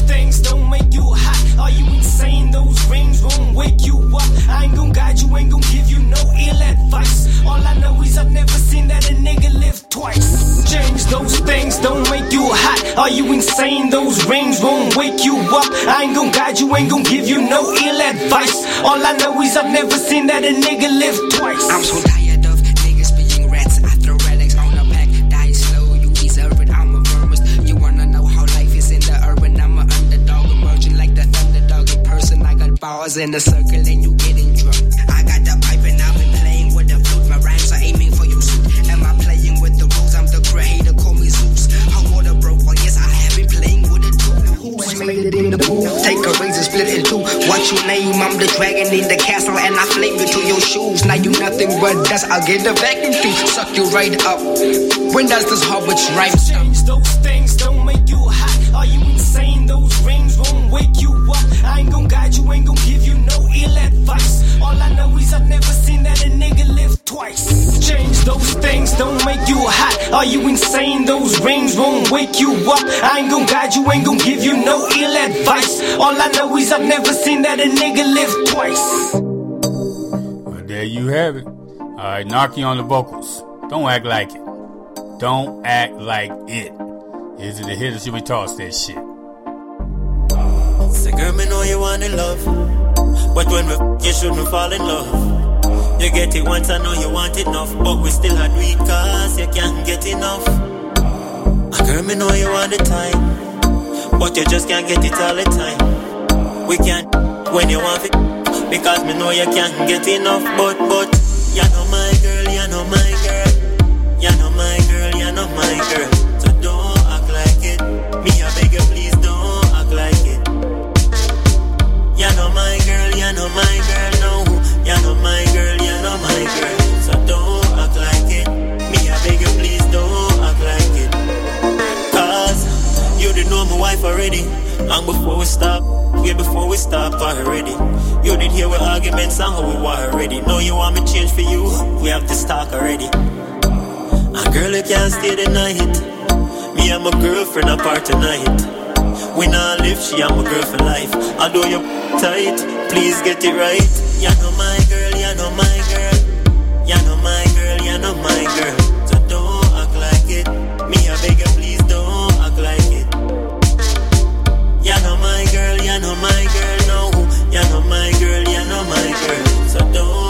Speaker 49: Are you insane? Those rings won't wake you up. I ain't gon' guide you, ain't gon' give you no ill advice. All I know is I've never seen that a nigga live twice.
Speaker 37: I'm so tired of niggas being rats. I throw the pool? Take a razor, split it in two. What you name? I'm the dragon in the castle, and I flame you to your shoes. Now you nothing but dust. I'll get the vacuum to suck you right up. When does this Harvard's rhyme?
Speaker 49: Change those things those things don't make you hot. Are you insane? Those rings won't wake you up. I ain't gon' guide you, ain't gon' give you no ill advice. All I know is I've never seen that a nigga live twice.
Speaker 2: Well, there you have it. Alright, Narky on the vocals. Don't act like it. Don't act like it. Is it a hit or should we toss that shit?
Speaker 48: Say, girl, me know you want in love. But when we f- you shouldn't fall in love. You get it once, I know you want enough. But we still had weak cause you can't get enough. Girl, me know you want the time. But you just can't get it all the time. We can't when you want it. Because me know you can't get enough. But, but, you know my girl, you know my girl. You know my wife already. Long before we stop. way before we start already. You did hear with arguments and how we were already. Know you want me change for you, we have this talk already. A girl, you can't stay the night. Me and my girlfriend apart tonight. We not live, she and my girl for life. I Although you tight, please get it right. You know my girl, you know my girl. You know my So don't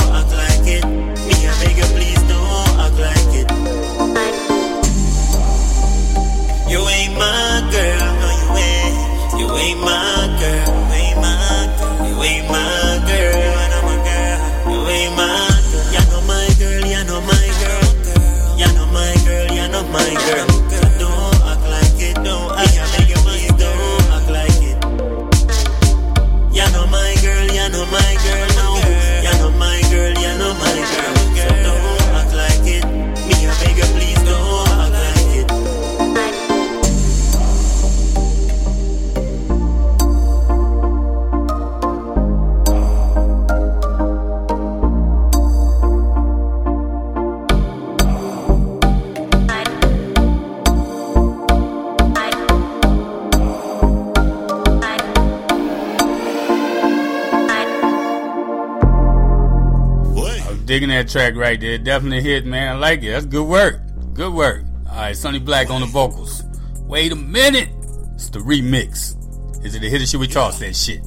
Speaker 2: digging that track right there. Definitely hit, man. I like it. That's good work. Good work. All right, Sonny Black on the vocals. Wait a minute. It's the remix. Is it a hit or should we toss that shit?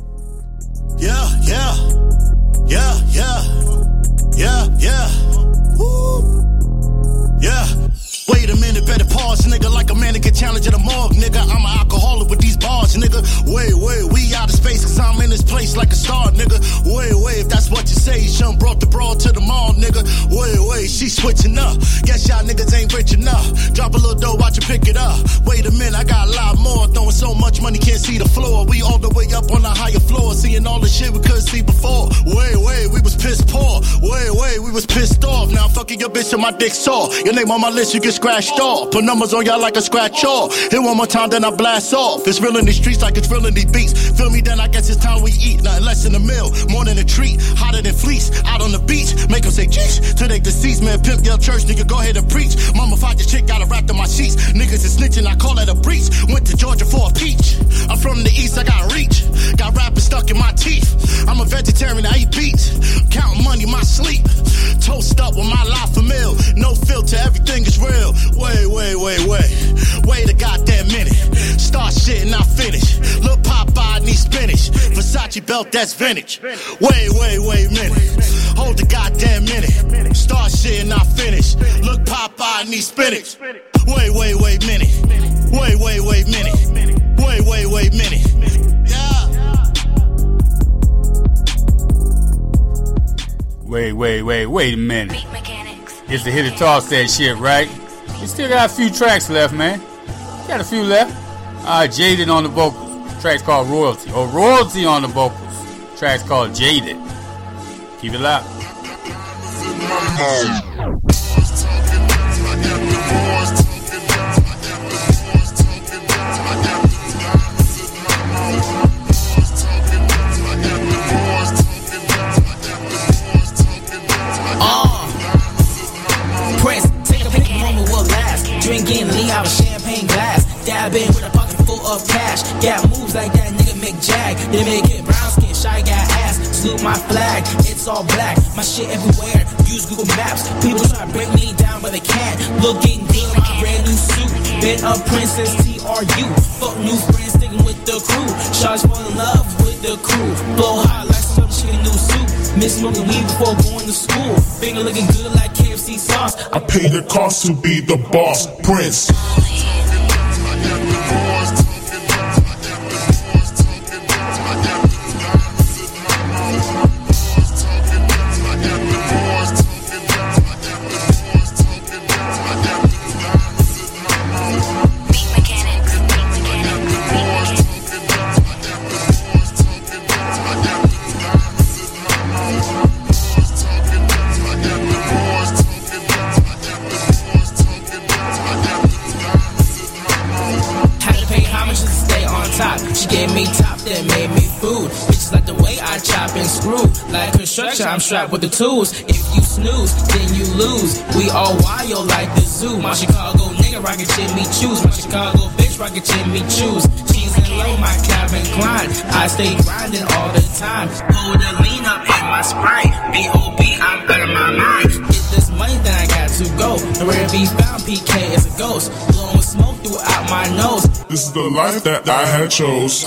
Speaker 30: Yeah, yeah, yeah, yeah, yeah, yeah. Woo. Yeah. A minute, better pause, nigga, like a mannequin challenge at a morgue, nigga. I'm an alcoholic with these bars, nigga. Wait, wait, we out of space, cause I'm in this place like a star, nigga. Wait, wait, if that's what you say, Shun brought the broad to the mall, nigga. Wait, wait, she switching up. Guess y'all niggas ain't rich enough. Drop a little dough, watch you pick it up. Wait a minute, I got a lot more. Throwing so much money, can't see the floor. We all the way up on the higher floor, seeing all the shit we couldn't see before. Wait, wait, we was pissed poor. Wait, wait, we was pissed off. Now I'm fucking your bitch and my dick sore. Your name on my list, you get scratched off. Put numbers on y'all like a scratch off. Hit one more time, then I blast off. It's real in these streets like it's real in these beats. Feel me, then I guess it's time we eat. Nothing less than a meal, more than a treat. Hotter than fleece, out on the beach. Make them say, jeez, till they deceased, man. Pimp your church, nigga, go ahead and preach. Mama fight the chick, got a wrapped in my sheets. Niggas is snitching, I call that a breach. Went to Georgia for a peach. I'm from the east, I got reach. Got rappers stuck in my teeth. I'm a vegetarian, I eat beets. Counting money, my sleep. Toast up with my life for meal. No filter, everything is real. Wait, wait, wait, wait. Wait a goddamn minute. Start shit and I finish. Look Popeye need spinach. Versace belt, that's vintage. Wait, wait, wait a minute. Hold the goddamn minute. Start shit and I finish. Look Popeye need spinach. Wait, wait, wait a minute. Wait, wait, wait a minute. Wait, wait, wait a minute.
Speaker 2: Wait, wait, wait, wait a minute. It's the hit or toss that shit, right? We still got a few tracks left, man. Got a few left. Uh, Jaded on the vocals. Track's called Royalty. Or Royalty on the vocals. Track's called Jaded. Keep it locked.
Speaker 37: They make it brown skin, shy got ass. Salute my flag, it's all black. My shit everywhere. Use Google Maps. People try to break me down, but they can't. Looking good in my brand new suit. Been a princess, TRU. Fuck new friends, sticking with the crew. Shots fall in love with the crew. Blow hot like some chicken new soup. Miss smoking weed before going to school. Finger looking good like KFC sauce.
Speaker 45: I pay the cost to be the boss, Prince.
Speaker 50: Like construction, I'm strapped with the tools. If you snooze, then you lose. We all wild like the zoo. My Chicago nigga rockin' Jimmy Choos. My Chicago bitch rockin' Jimmy Choos. Cheese and low, my cabin grind. I stay grinding all the time. Pull the lean up in my sprite. B.O.B. I'm out of my mind. Get this money, then I got to go. Nowhere to be found, PK is a ghost. Blowing smoke throughout my nose.
Speaker 45: This is the life that I had chose.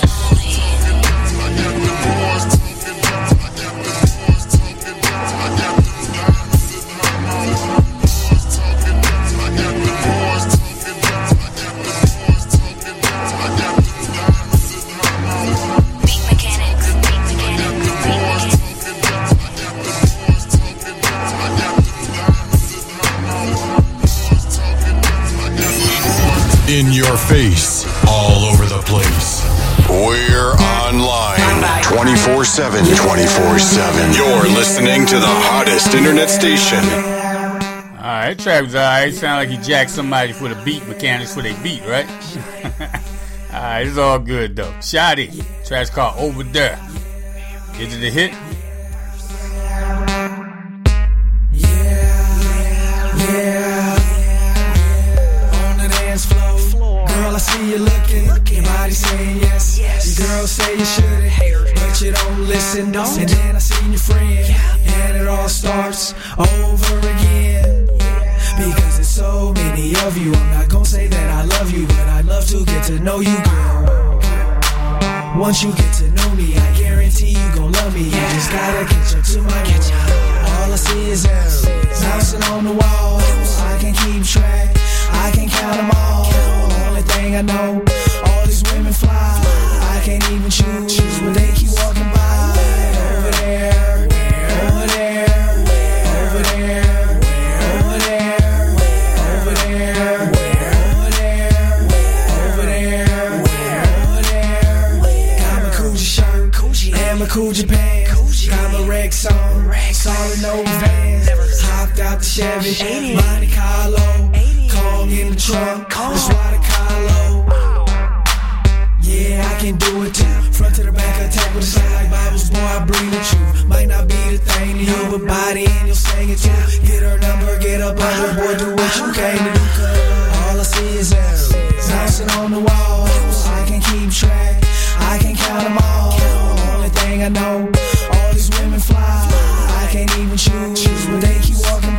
Speaker 51: 24 7. You're listening to the hottest internet station.
Speaker 2: Alright, track was alright. Sound like he jacked somebody for the beat mechanics for their beat, right? alright, it's all good though. Shotty. trash called Over There. Is it a hit? Yeah, yeah, yeah, yeah.
Speaker 28: On the dance floor. Girl, I see you looking. Your body saying yes. Your girl say you shouldn't, but you don't listen. Don't. And then I seen your friend, and it all starts over again. Because there's so many of you. I'm not gonna say that I love you, but I'd love to get to know you, girl. Once you get to know me, I guarantee you gon' love me. You just gotta catch up to my world. All I see is arrows bouncing on the wall. I can keep track, I can count them all. Only thing I know, all these women fly. I can't even choose, but they keep walking by. Over there, over there, over there, over there, over there, over there, over there. over there. Got my Coogi shirt and my Coogi pants. Got my Rex on, solid no vans. Hopped out the Chevy, Monte Carlo. Kong in the trunk, that's why. Yeah, I can do it too. Front to the back, attack with sound like Bibles. Boy, I breathe with you. Might not be the thing to you, but body and you'll sing it too. Get her number, get up on her, boy, do what you came to do. All I see is arrows bouncing on the wall. I can keep track, I can count them all. Only thing I know, all these women fly. I can't even choose, but they keep walking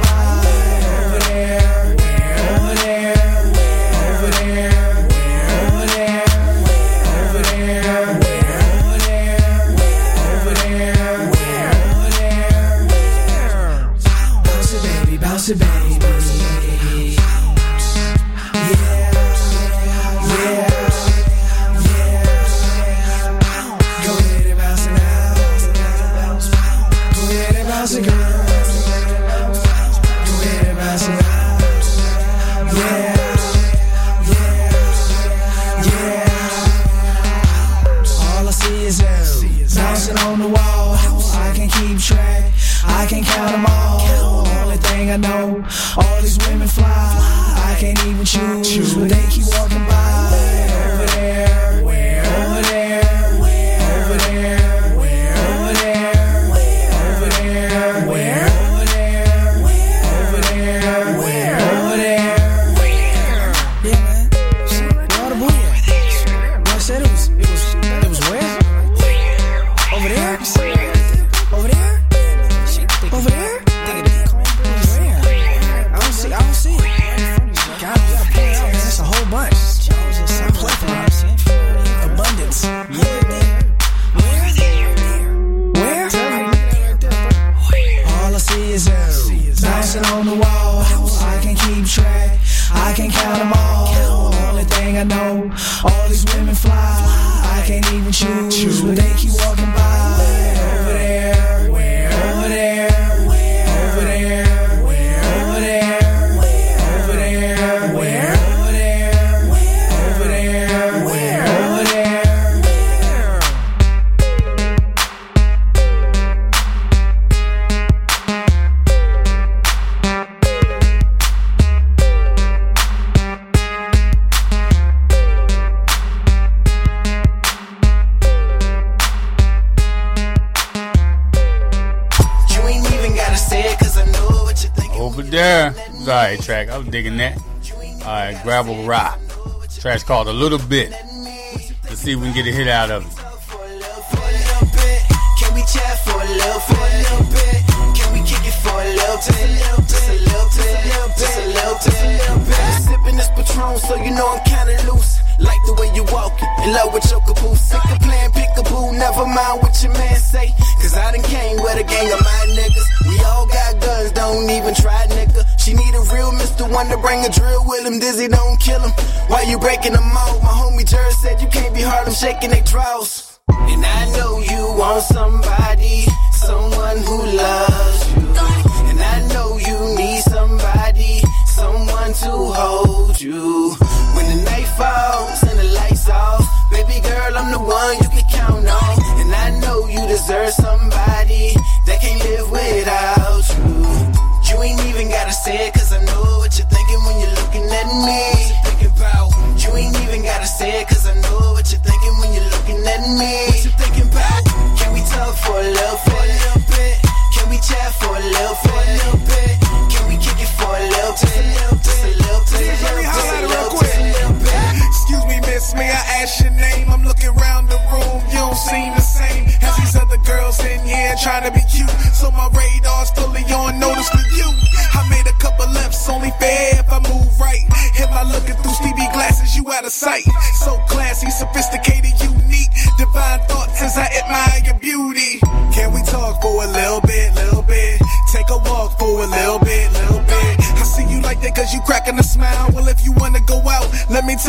Speaker 2: Track's called a little bit. Let's see if we can get a hit out of it.
Speaker 52: You breaking them out? My homie Jerry said you can't be hard, I'm shaking they drawers. And I know you want somebody,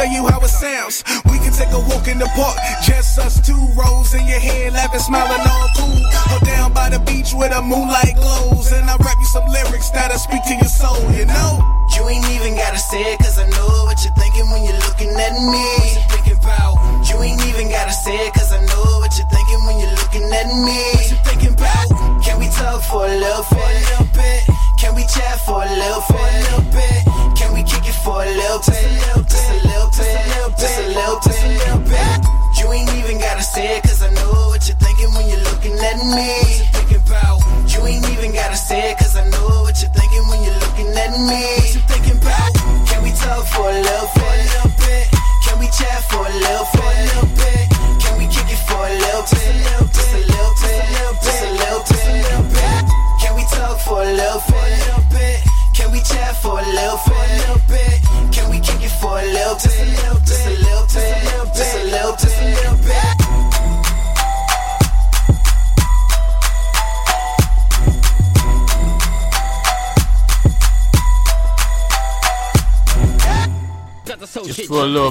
Speaker 53: tell you how it sounds. We can take a walk in the park, just us two. Rose in your hair, laughing, smiling, all cool. Or down by the beach where the moonlight glows. And I rap you some lyrics that'll speak to your soul, you know?
Speaker 52: You ain't even gotta say it, cause I know what you're thinking when you're looking at me.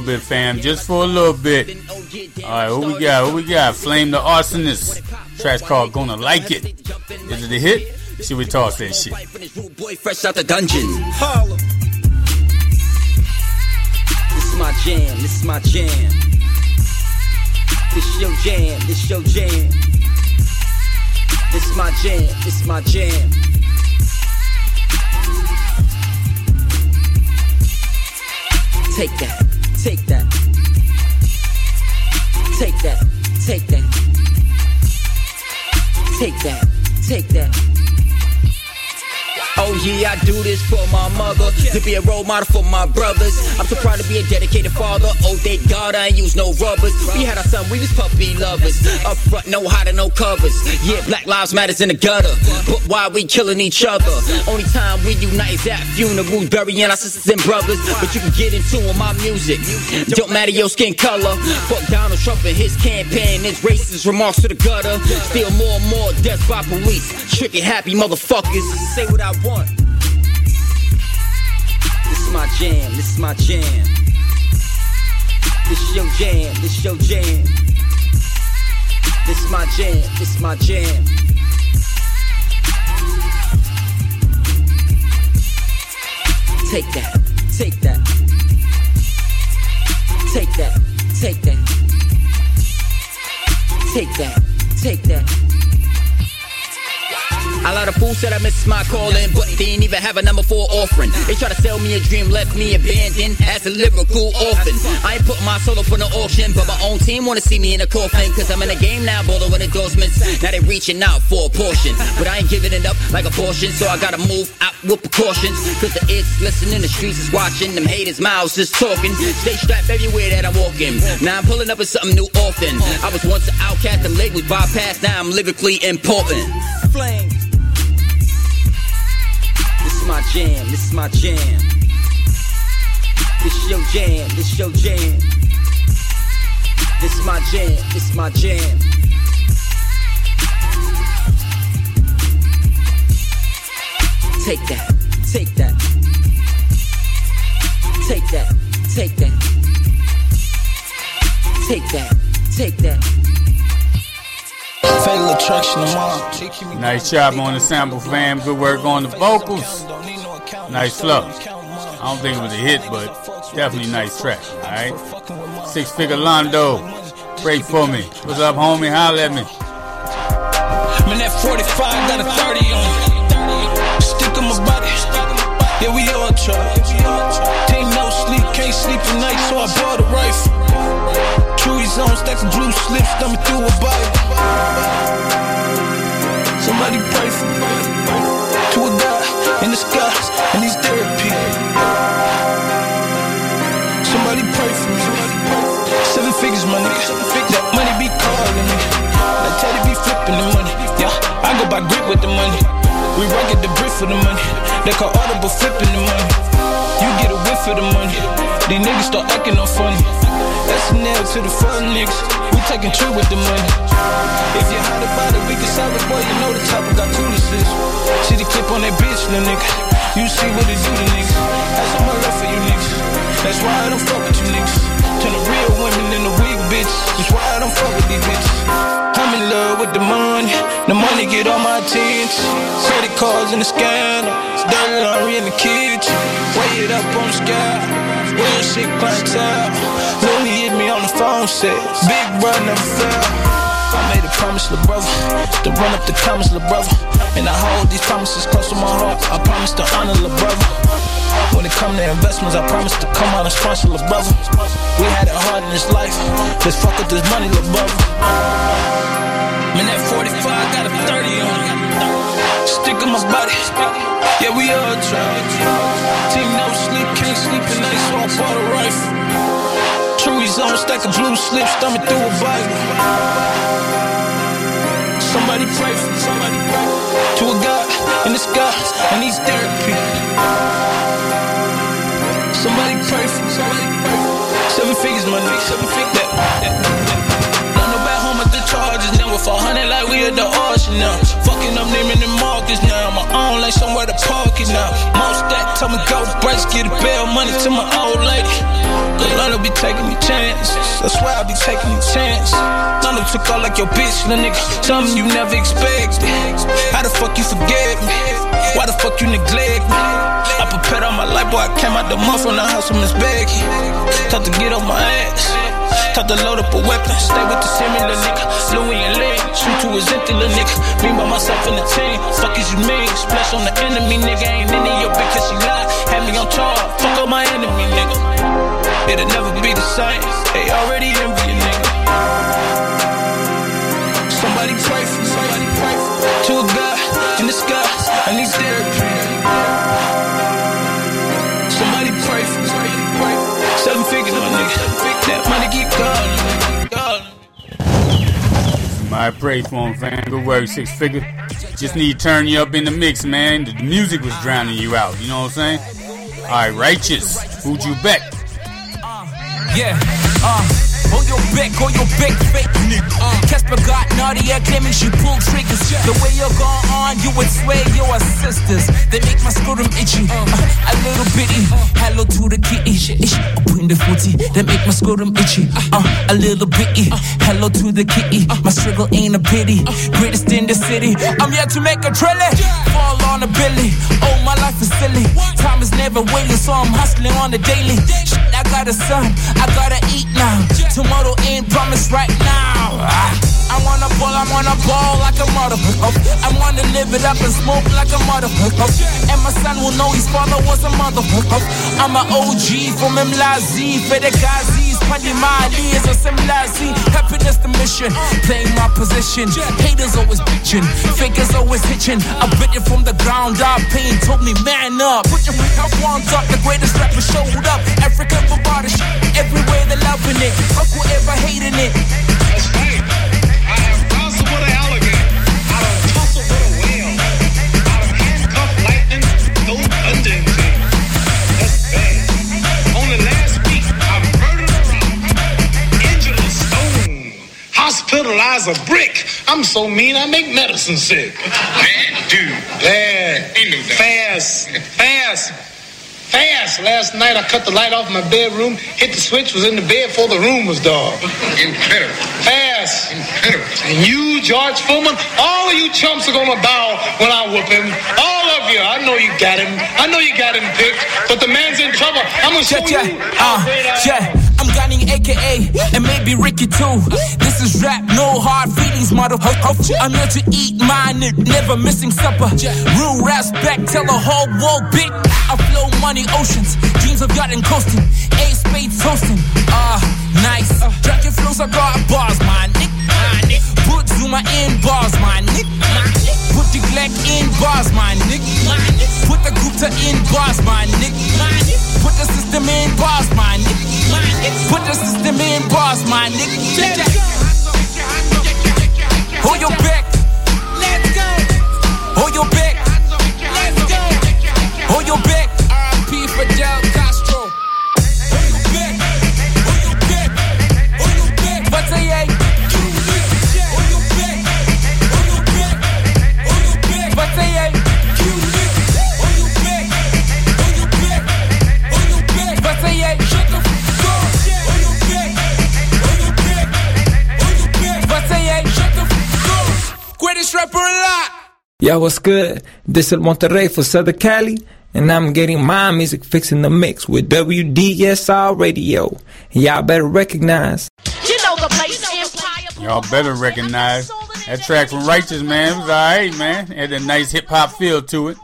Speaker 52: Little bit,
Speaker 2: fam. Just for a little bit. Alright, who we got? Who we got? Flame the Arsonist. Track's called Gonna Like It. Is it a hit? See we toss that shit.
Speaker 54: Boy, fresh out the dungeon. This is my jam. This is my jam. This your jam. This your jam. This is my jam. This is my jam. Take that. Take that. Take that. Take that. Take that. Take that. Oh yeah, I do this for my mother, to be a role model for my brothers. I'm so proud to be a dedicated father. Oh, thank God I ain't use no rubbers. We had our son, we was puppy lovers. Up front, no hiding, no covers. Yeah, Black Lives Matters in the gutter, but why we killing each other? Only time we unite is at funerals, burying our sisters and brothers. But you can get into on my music. Don't matter your skin color. Fuck Donald Trump and his campaign, his racist remarks to the gutter. Still more and more deaths by police. Tricky, happy motherfuckers. Say what I want. Is my jam, this is my jam. This is your jam, this is your jam. This is my jam, this is my jam. Take that, take that. Take that, take that. Take that, take that. A lot of fools said I missed my calling, but they didn't even have a number four offering. They try to sell me a dream, left me abandoned as a lyrical orphan. I ain't putting my solo for the auction, but my own team wanna see me in a coffin. Cause I'm in the game now, bowling with endorsements. Now they reaching out for a portion, but I ain't giving it up like a portion, so I gotta move out with precautions. Cause the it's listening, the streets is watching, them haters' mouths is talking. Stay strapped everywhere that I'm walking. Now I'm pulling up with something new often. I was once an outcast, them labels bypassed, now I'm lyrically important. Flame. This my jam, this is my jam. This your jam, this your jam. This is my jam, this is my jam. Take that, take that. Take that, take that. Take that, take that.
Speaker 55: Fatal attraction.
Speaker 2: Nice job on the sample, fam. Good work on the vocals. Nice flow. I don't think it was a hit, but definitely nice track. All right. Six figure Londo. Pray for me. What's up, homie? Holla at me.
Speaker 55: Man, that 45 got a 30 on it. Stick on my body. Yeah, we all try. Ain't no sleep, can't sleep at night, so I bought a rifle. Chewy's on, stack of blue slips, thumbing through a Bible. Somebody pray for me. To a God in the skies, and he's therapy. Somebody pray for me. Seven figures, my nigga. That money be calling me. That Teddy be flipping the money. Yeah, I go by grip with the money. We rugged the brick for the money. They call audible flipping the money. You get a whiff for the money. These niggas start acting all funny. That's nail to the fun niggas. We taking trip with the money. If you hot about it, we can solve it, boy. You know the top got cool assist. See the clip on that bitch, little nigga. You see what it do to niggas. That's so much love for you niggas. That's why I don't fuck with you niggas. Turn the real women into weak bitches. That's why I don't fuck with these bitches. I'm in love with the money. The money get all my attention. Credit cards in the scanner. Dirty laundry in the kitchen. Weigh it up on the scale. Real shit clientele. Louis hit me on the phone, said, Big brother never fell. I made a promise, little brother, to run up the comments, little brother. And I hold these promises close to my heart. I promise to honor, little brother. When it come to investments, I promise to come out and sponsor, little brother. We had it hard in this life. Let's fuck with this money, little brother. Man, that 45 got a 30 on it. Stick on my body. Yeah, we all try. Team no sleep, can't sleep at night, so I bought a rifle. Chewy's on, stack of blue slips, thumbing through a Bible. Somebody pray for. Somebody pray to a God in the sky, and he's therapy. Somebody pray for. Somebody pray for. Seven figures, my nigga. Seven figures. That, that, that. Charges now. With 400 like we at the auction now. Fucking up naming the markets now. My own like somewhere to park it now. Most that tell me go breaks, get a bail money to my old lady. Cause London be taking me chances. That's why I be taking me chance. London took all like your bitch, little nigga. Something you never expected. How the fuck you forget me? Why the fuck you neglect me? I prepared all my life, boy. I came out the mud from the house of Miss Becky. Thought to get off my ass. Thought to load up a weapon. Stay with the similar nigga. Louis and Leg. Shoot to his empty little nigga. Me by myself in the team. Fuck is you mean? Splash on the enemy, nigga. Ain't into your bitch cause she lied. Had me on charge. Fuck up my enemy, nigga. It'll never be the same. They already envy you, nigga. Somebody pray for. Somebody pray for. To a God in the sky. I need therapy. Somebody pray for me. Seven figures, my nigga. That money keep calling.
Speaker 2: My praise for him, fam. Good work, six figure. Just need to turn you up in the mix, man. The music was drowning you out. You know what I'm saying? All right, righteous. Who'd you bet?
Speaker 4: Yeah, uh, on your back, on your back, fake nigga. Uh, Casper got naughty, I came and she pulled triggers. The way you're going on, you would swear you're sisters. They make my scrotum itchy. Uh, a little bitty, hello to the kitty. Ish, When the footy that make my scrotum itchy. Uh, a little bitty. Hello to the kitty. My struggle ain't a pity. Greatest in the city. I'm here to make a trilly. Fall on a billy. Oh, my life is silly. Time is never waiting, so I'm hustling on the daily. Shit, I got a son. I gotta eat now. Tomorrow ain't promised right now. I wanna ball, I wanna ball like a motherfucker. Oh, I wanna live it up and smoke like a motherfucker. Oh, and my son will know his father was a motherfucker. Oh, I'm an OG from Mlazi, Fedekazi, Spandi Mali is a Simlazi. Happiness the mission, playing my position. Haters always bitching, fakers always hitching. I bit it from the ground up. Pain told me, man up. Put your up on top, the greatest rapper showed up. African Bavada shit, everywhere they loving it. Fuck whoever hating it.
Speaker 56: That's right. I have wrestled with an alligator. I done tussled with a whale. I done handcuffed lightning. No hunting thing. That's bad. Only last week, I murdered a rock. Injured a stone. Hospitalized a brick. I'm so mean, I make medicine sick. Man, dude. Bad. He knew that. Fast. Fast. Fast. Last night I cut the light off my bedroom, hit the switch, was in the bed before the room was dark. Incredible. Fast. Incredible. And you, George Foreman, all of you chumps are gonna bow when I whoop him. All of you. I know you got him. I know you got him picked, but the man's in trouble. I'm gonna show
Speaker 4: yeah,
Speaker 56: you
Speaker 4: yeah,
Speaker 56: how
Speaker 4: uh,
Speaker 56: great I am.
Speaker 4: yeah. I'm Gunning, aka, and maybe Ricky too. This is rap, no hard feelings, motherfucker. I'm here to eat mine, never missing supper. Real respect, tell the whole world, big. I flow money oceans, dreams of yacht coasting. A spades toasting, ah, nice. Dragon flows, I got bars, my nick. Put Zuma in bars, my nick. Put the Glock in bars, my nick. Put the Gupta in bars, my nick. Put the system in bars, my nick. Put the system in bars, my nick. Hold your back. Let's go. Hold your back. Let's go. Hold your back. R.I.P. Fidel Castro. Up. Greatest rapper alive.
Speaker 57: Yo, what's good? This is Monterrey for Southern Cali, and I'm getting my music fixed in the mix with WDSR Radio. Y'all better recognize.
Speaker 58: You know the place Empire.
Speaker 2: Y'all better recognize that track from Righteous, man. It was alright, man. It had a nice hip hop feel to it.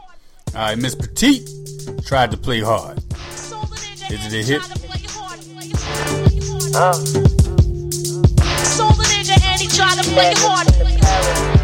Speaker 2: Alright, Miss Petite tried to play hard. Is it a hit?
Speaker 58: Sold the nigga and he tried to play hard.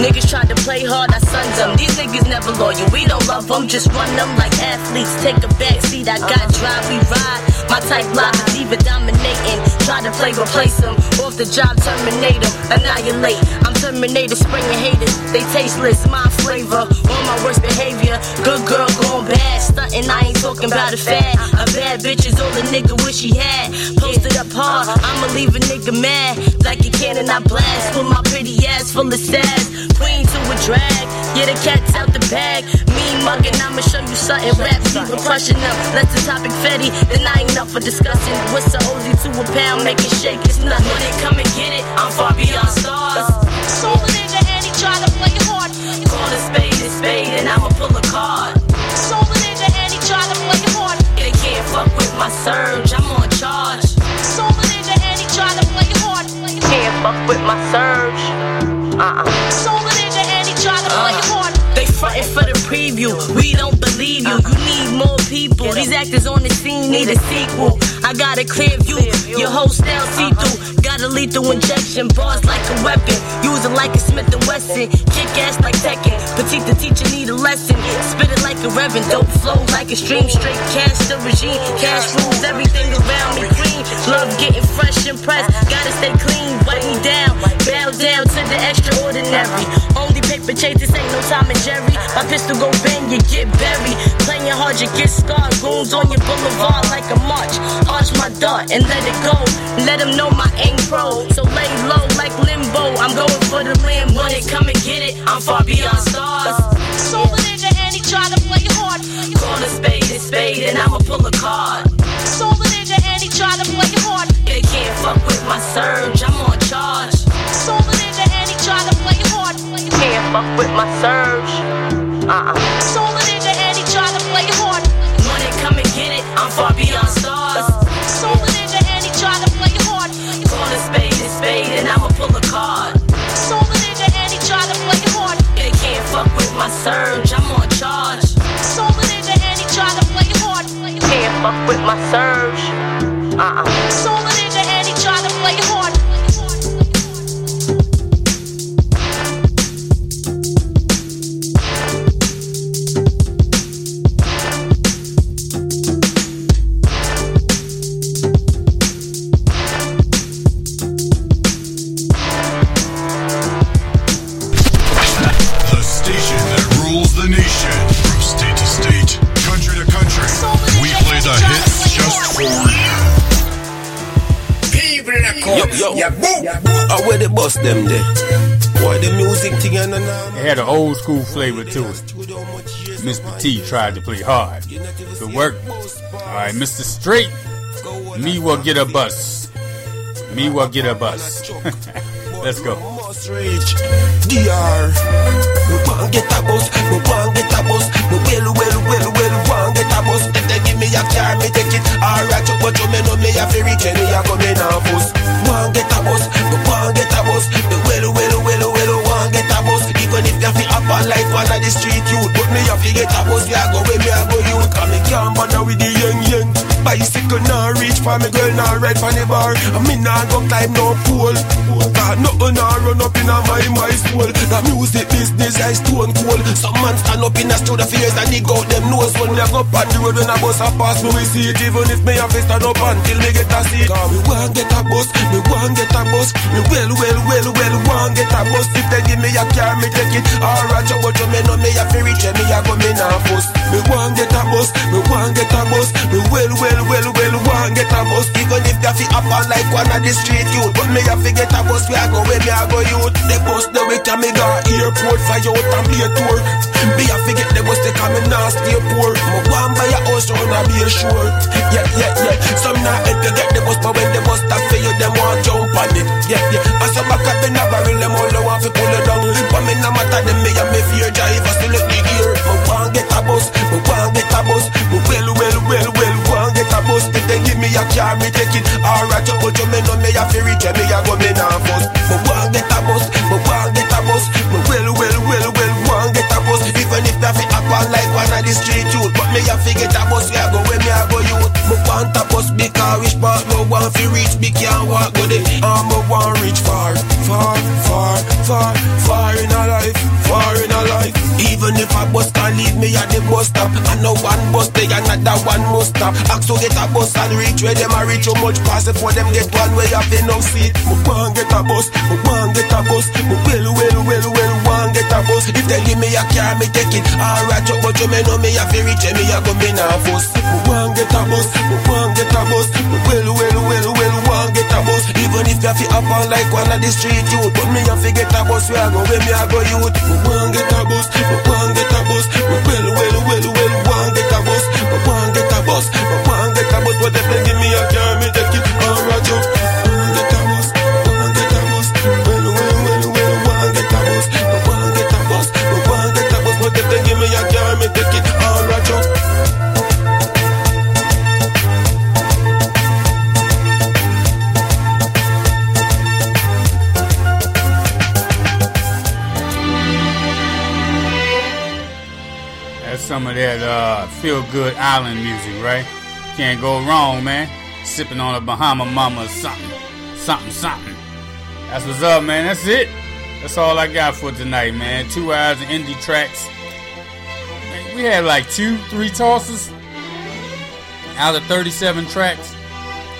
Speaker 59: Niggas tried to play hard, I sons them. These niggas never loyal, we don't love them. Just run them like athletes. Take a back seat, I got drive, we ride. My type live is diva dominating. Try to play, replace them. Off the job, terminate them. Annihilate. I'm Terminator, springing haters. They tasteless, flavor. On my worst behavior. Good girl going bad. Stunting, I ain't talking about a fad. A bad bitch is all the nigga wish he had. Posted up hard, I'ma leave a nigga mad. Like a cannon, I blast. With my pretty ass full of sass. Queen to a drag. Yeah, the cat's out the bag. Mean mugging, I'ma show you something. Rap people crushing them. Let the topic fetty. Then I ain't up for discussing. What's a Ozy to a pound? Make it shake, it's nothing. When it come and get it, I'm far beyond stars.
Speaker 58: Sold nigga and he tried to play hard.
Speaker 59: Call a spade a spade, and I'ma pull a card.
Speaker 58: Sold nigga and he tried to play hard.
Speaker 59: They can't fuck with my surge, I'm on charge.
Speaker 58: Sold nigga and he tried to play hard.
Speaker 59: Can't fuck with my surge. Uh-uh.
Speaker 58: Sold the nigga and he tried to play uh-uh. hard.
Speaker 59: They frontin' for the preview. We don't believe you. Uh-uh. You need more people. These actors on the scene need a sequel. I got a clear view. Your whole style see through. Got a lethal injection. Bars like a weapon. Use it like a Smith and Wesson. Kick ass like Tekken. Petite the teacher need a lesson. Spit it like a reverend. Dope flow like a stream. Straight cash the regime. Cash rules everything around me. Clean. Love getting fresh and pressed. Gotta stay clean. Wipe me down. Bow down to the extraordinary. Only paper chase. This ain't no Tom and Jerry. My pistol go bang, you get buried. Playing hard, you get scarred. Goons on your boulevard like a march. Arch my dart and let it go. Let them know my aim pro. So lay low like limbo. I'm going for the limb. When it come and get it, I'm far beyond stars.
Speaker 37: Sold a nigga and he tried to play hard.
Speaker 59: Call a spade a spade, and I'ma pull a card.
Speaker 37: Sold a nigga and he tried to play hard.
Speaker 59: They can't fuck with my surge, I'm on charge.
Speaker 37: Sold a nigga and he tried to play hard.
Speaker 59: Can't fuck with my surge. Uh uh.
Speaker 37: Sold a nigga and he tried to play hard.
Speaker 59: I'm far beyond stars.
Speaker 37: Sold a nigga and he tried to play hard.
Speaker 59: Call a spade a spade, and I'ma pull a card.
Speaker 37: Sold a nigga and he tried to play hard.
Speaker 59: They can't fuck with my surge, I'm on charge.
Speaker 37: Sold a nigga and he tried to play hard.
Speaker 59: Can't fuck with my surge. Uh uh.
Speaker 49: Yo, yo, uh, where the bus them there? Boy, the music thing and and
Speaker 2: It had an old school flavor to it. Mr. T tried to play hard. Good work. Alright, Mr. Straight. Me will get a bus. Me will get a bus. Let's go.
Speaker 49: Reach DR. We want get a bus, we want get a bus, we want get a bus. If they give me a car, me take it. Alright, you but you me know me a fi reach and me a come in a bus. Want get a bus, we want get a bus, we well, well, well, well, want get a bus. Even if you fi up like one of the street youth, but me a fi get a bus, me a go where me a go youth. Cause me can't bother with the young young. Bicycle not reach for me girl not ride for the bar. And me nah go climb no pole. Cause nothing nah run up in a my my soul. The music business I stone cold. Some man stand up in a studio fears and dig out them nose. When they go on the road when a bus a pass me we see it. Even if me have to stand up until me get a seat. Cause we want get a bus, me want get a bus. Me well well well well want get a bus. If they give me a car me take it. Alright, you but you me know me a fi reach me a go me nah fuss. Me want get a bus, me want get a bus. Me well well well well want get a bus. Even if they fi up on like one of the street youth, but me a fi get a bus. We a go where me a go youth. The bus the way can me go airport fly out and play a tour. Me a fi get the bus they come in now stay poor. Me want buy a house round a be sure. Yeah yeah yeah. Some not help get the bus, but when the bus stop for you, them want jump on it. Yeah yeah. And some back up in a barrel, them all they want fi pull it down. But me no matter them, me a me fear driver still let me gear. Me want get a bus, me want get a bus. Me well well well well want get a bus. If they give me a car, me take it. Alright, you but you me know me a fi reach, me a go me nah fuss. Me want get a bus, me want get a bus. Me well well well well the street youth, but me a fi get a bus, we a go where me a go youth. Me want a bus because which part me want fi reach, me can't walk go there. And me want reach far, far, far, far, far in a life, far in a life. Even if a bus can leave me at the bus stop, I know one bus there, another one must stop. Ask to get a bus and reach where them a reach, how much pass it for them get one way up in no seat. Me want get a bus, me want get a bus, me well, well, well, well, want get a bus. If they give me a car, me take it. Alright, but you me know me a fi reach, me a go me nah fuss. Me want get a bus, me want get a bus, me well, well, well, well, want get a bus. Even if you fi up on like one of the street youth, but me a fi get a bus, we a go where me a go youth. Me want get a bus, me want get a bus, me well, well, well, well, want get a bus, me want get a bus, me want get a bus. But if they give
Speaker 2: some of that uh, feel good island music, right? Can't go wrong, man. Sipping on a Bahama Mama or something. Something, something. That's what's up, man. That's it. That's all I got for tonight, man. Two hours of indie tracks. Man, we had like two, three tosses out of 37 tracks.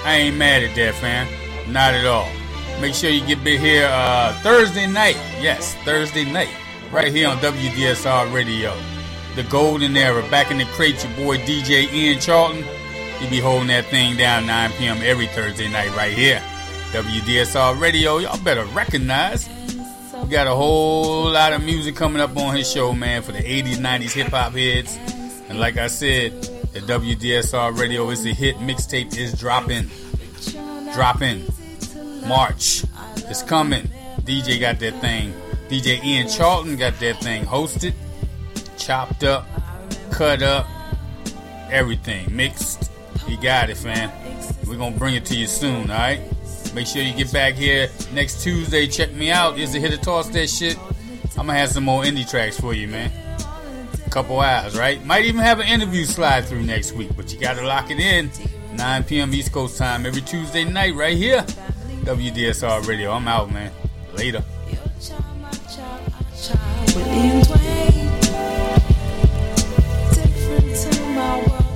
Speaker 2: I ain't mad at that, fam. Not at all. Make sure you get bit here uh, Thursday night. Yes, Thursday night. Right here on WDSR Radio. The Golden Era. Back in the crate, your boy DJ Ian Charlton. He be holding that thing down 9 p.m. every Thursday night right here. WDSR Radio. Y'all better recognize. We got a whole lot of music coming up on his show, man, for the 80s, 90s hip hop hits. And like I said, the WDSR radio is the hit mixtape is dropping. Dropping. March. It's coming. DJ got that thing. DJ Ian Charlton got that thing hosted, chopped up, cut up, everything mixed. You got it, fam. We're gonna bring it to you soon, alright? Make sure you get back here next Tuesday. Check me out. Is it hit or toss that shit? I'm gonna have some more indie tracks for you, man. Couple hours, right? Might even have an interview slide through next week, but you gotta lock it in. 9 p.m. East Coast time every Tuesday night, right here. WDSR Radio. I'm out, man. Later.
Speaker 47: William Wayne, different to my world.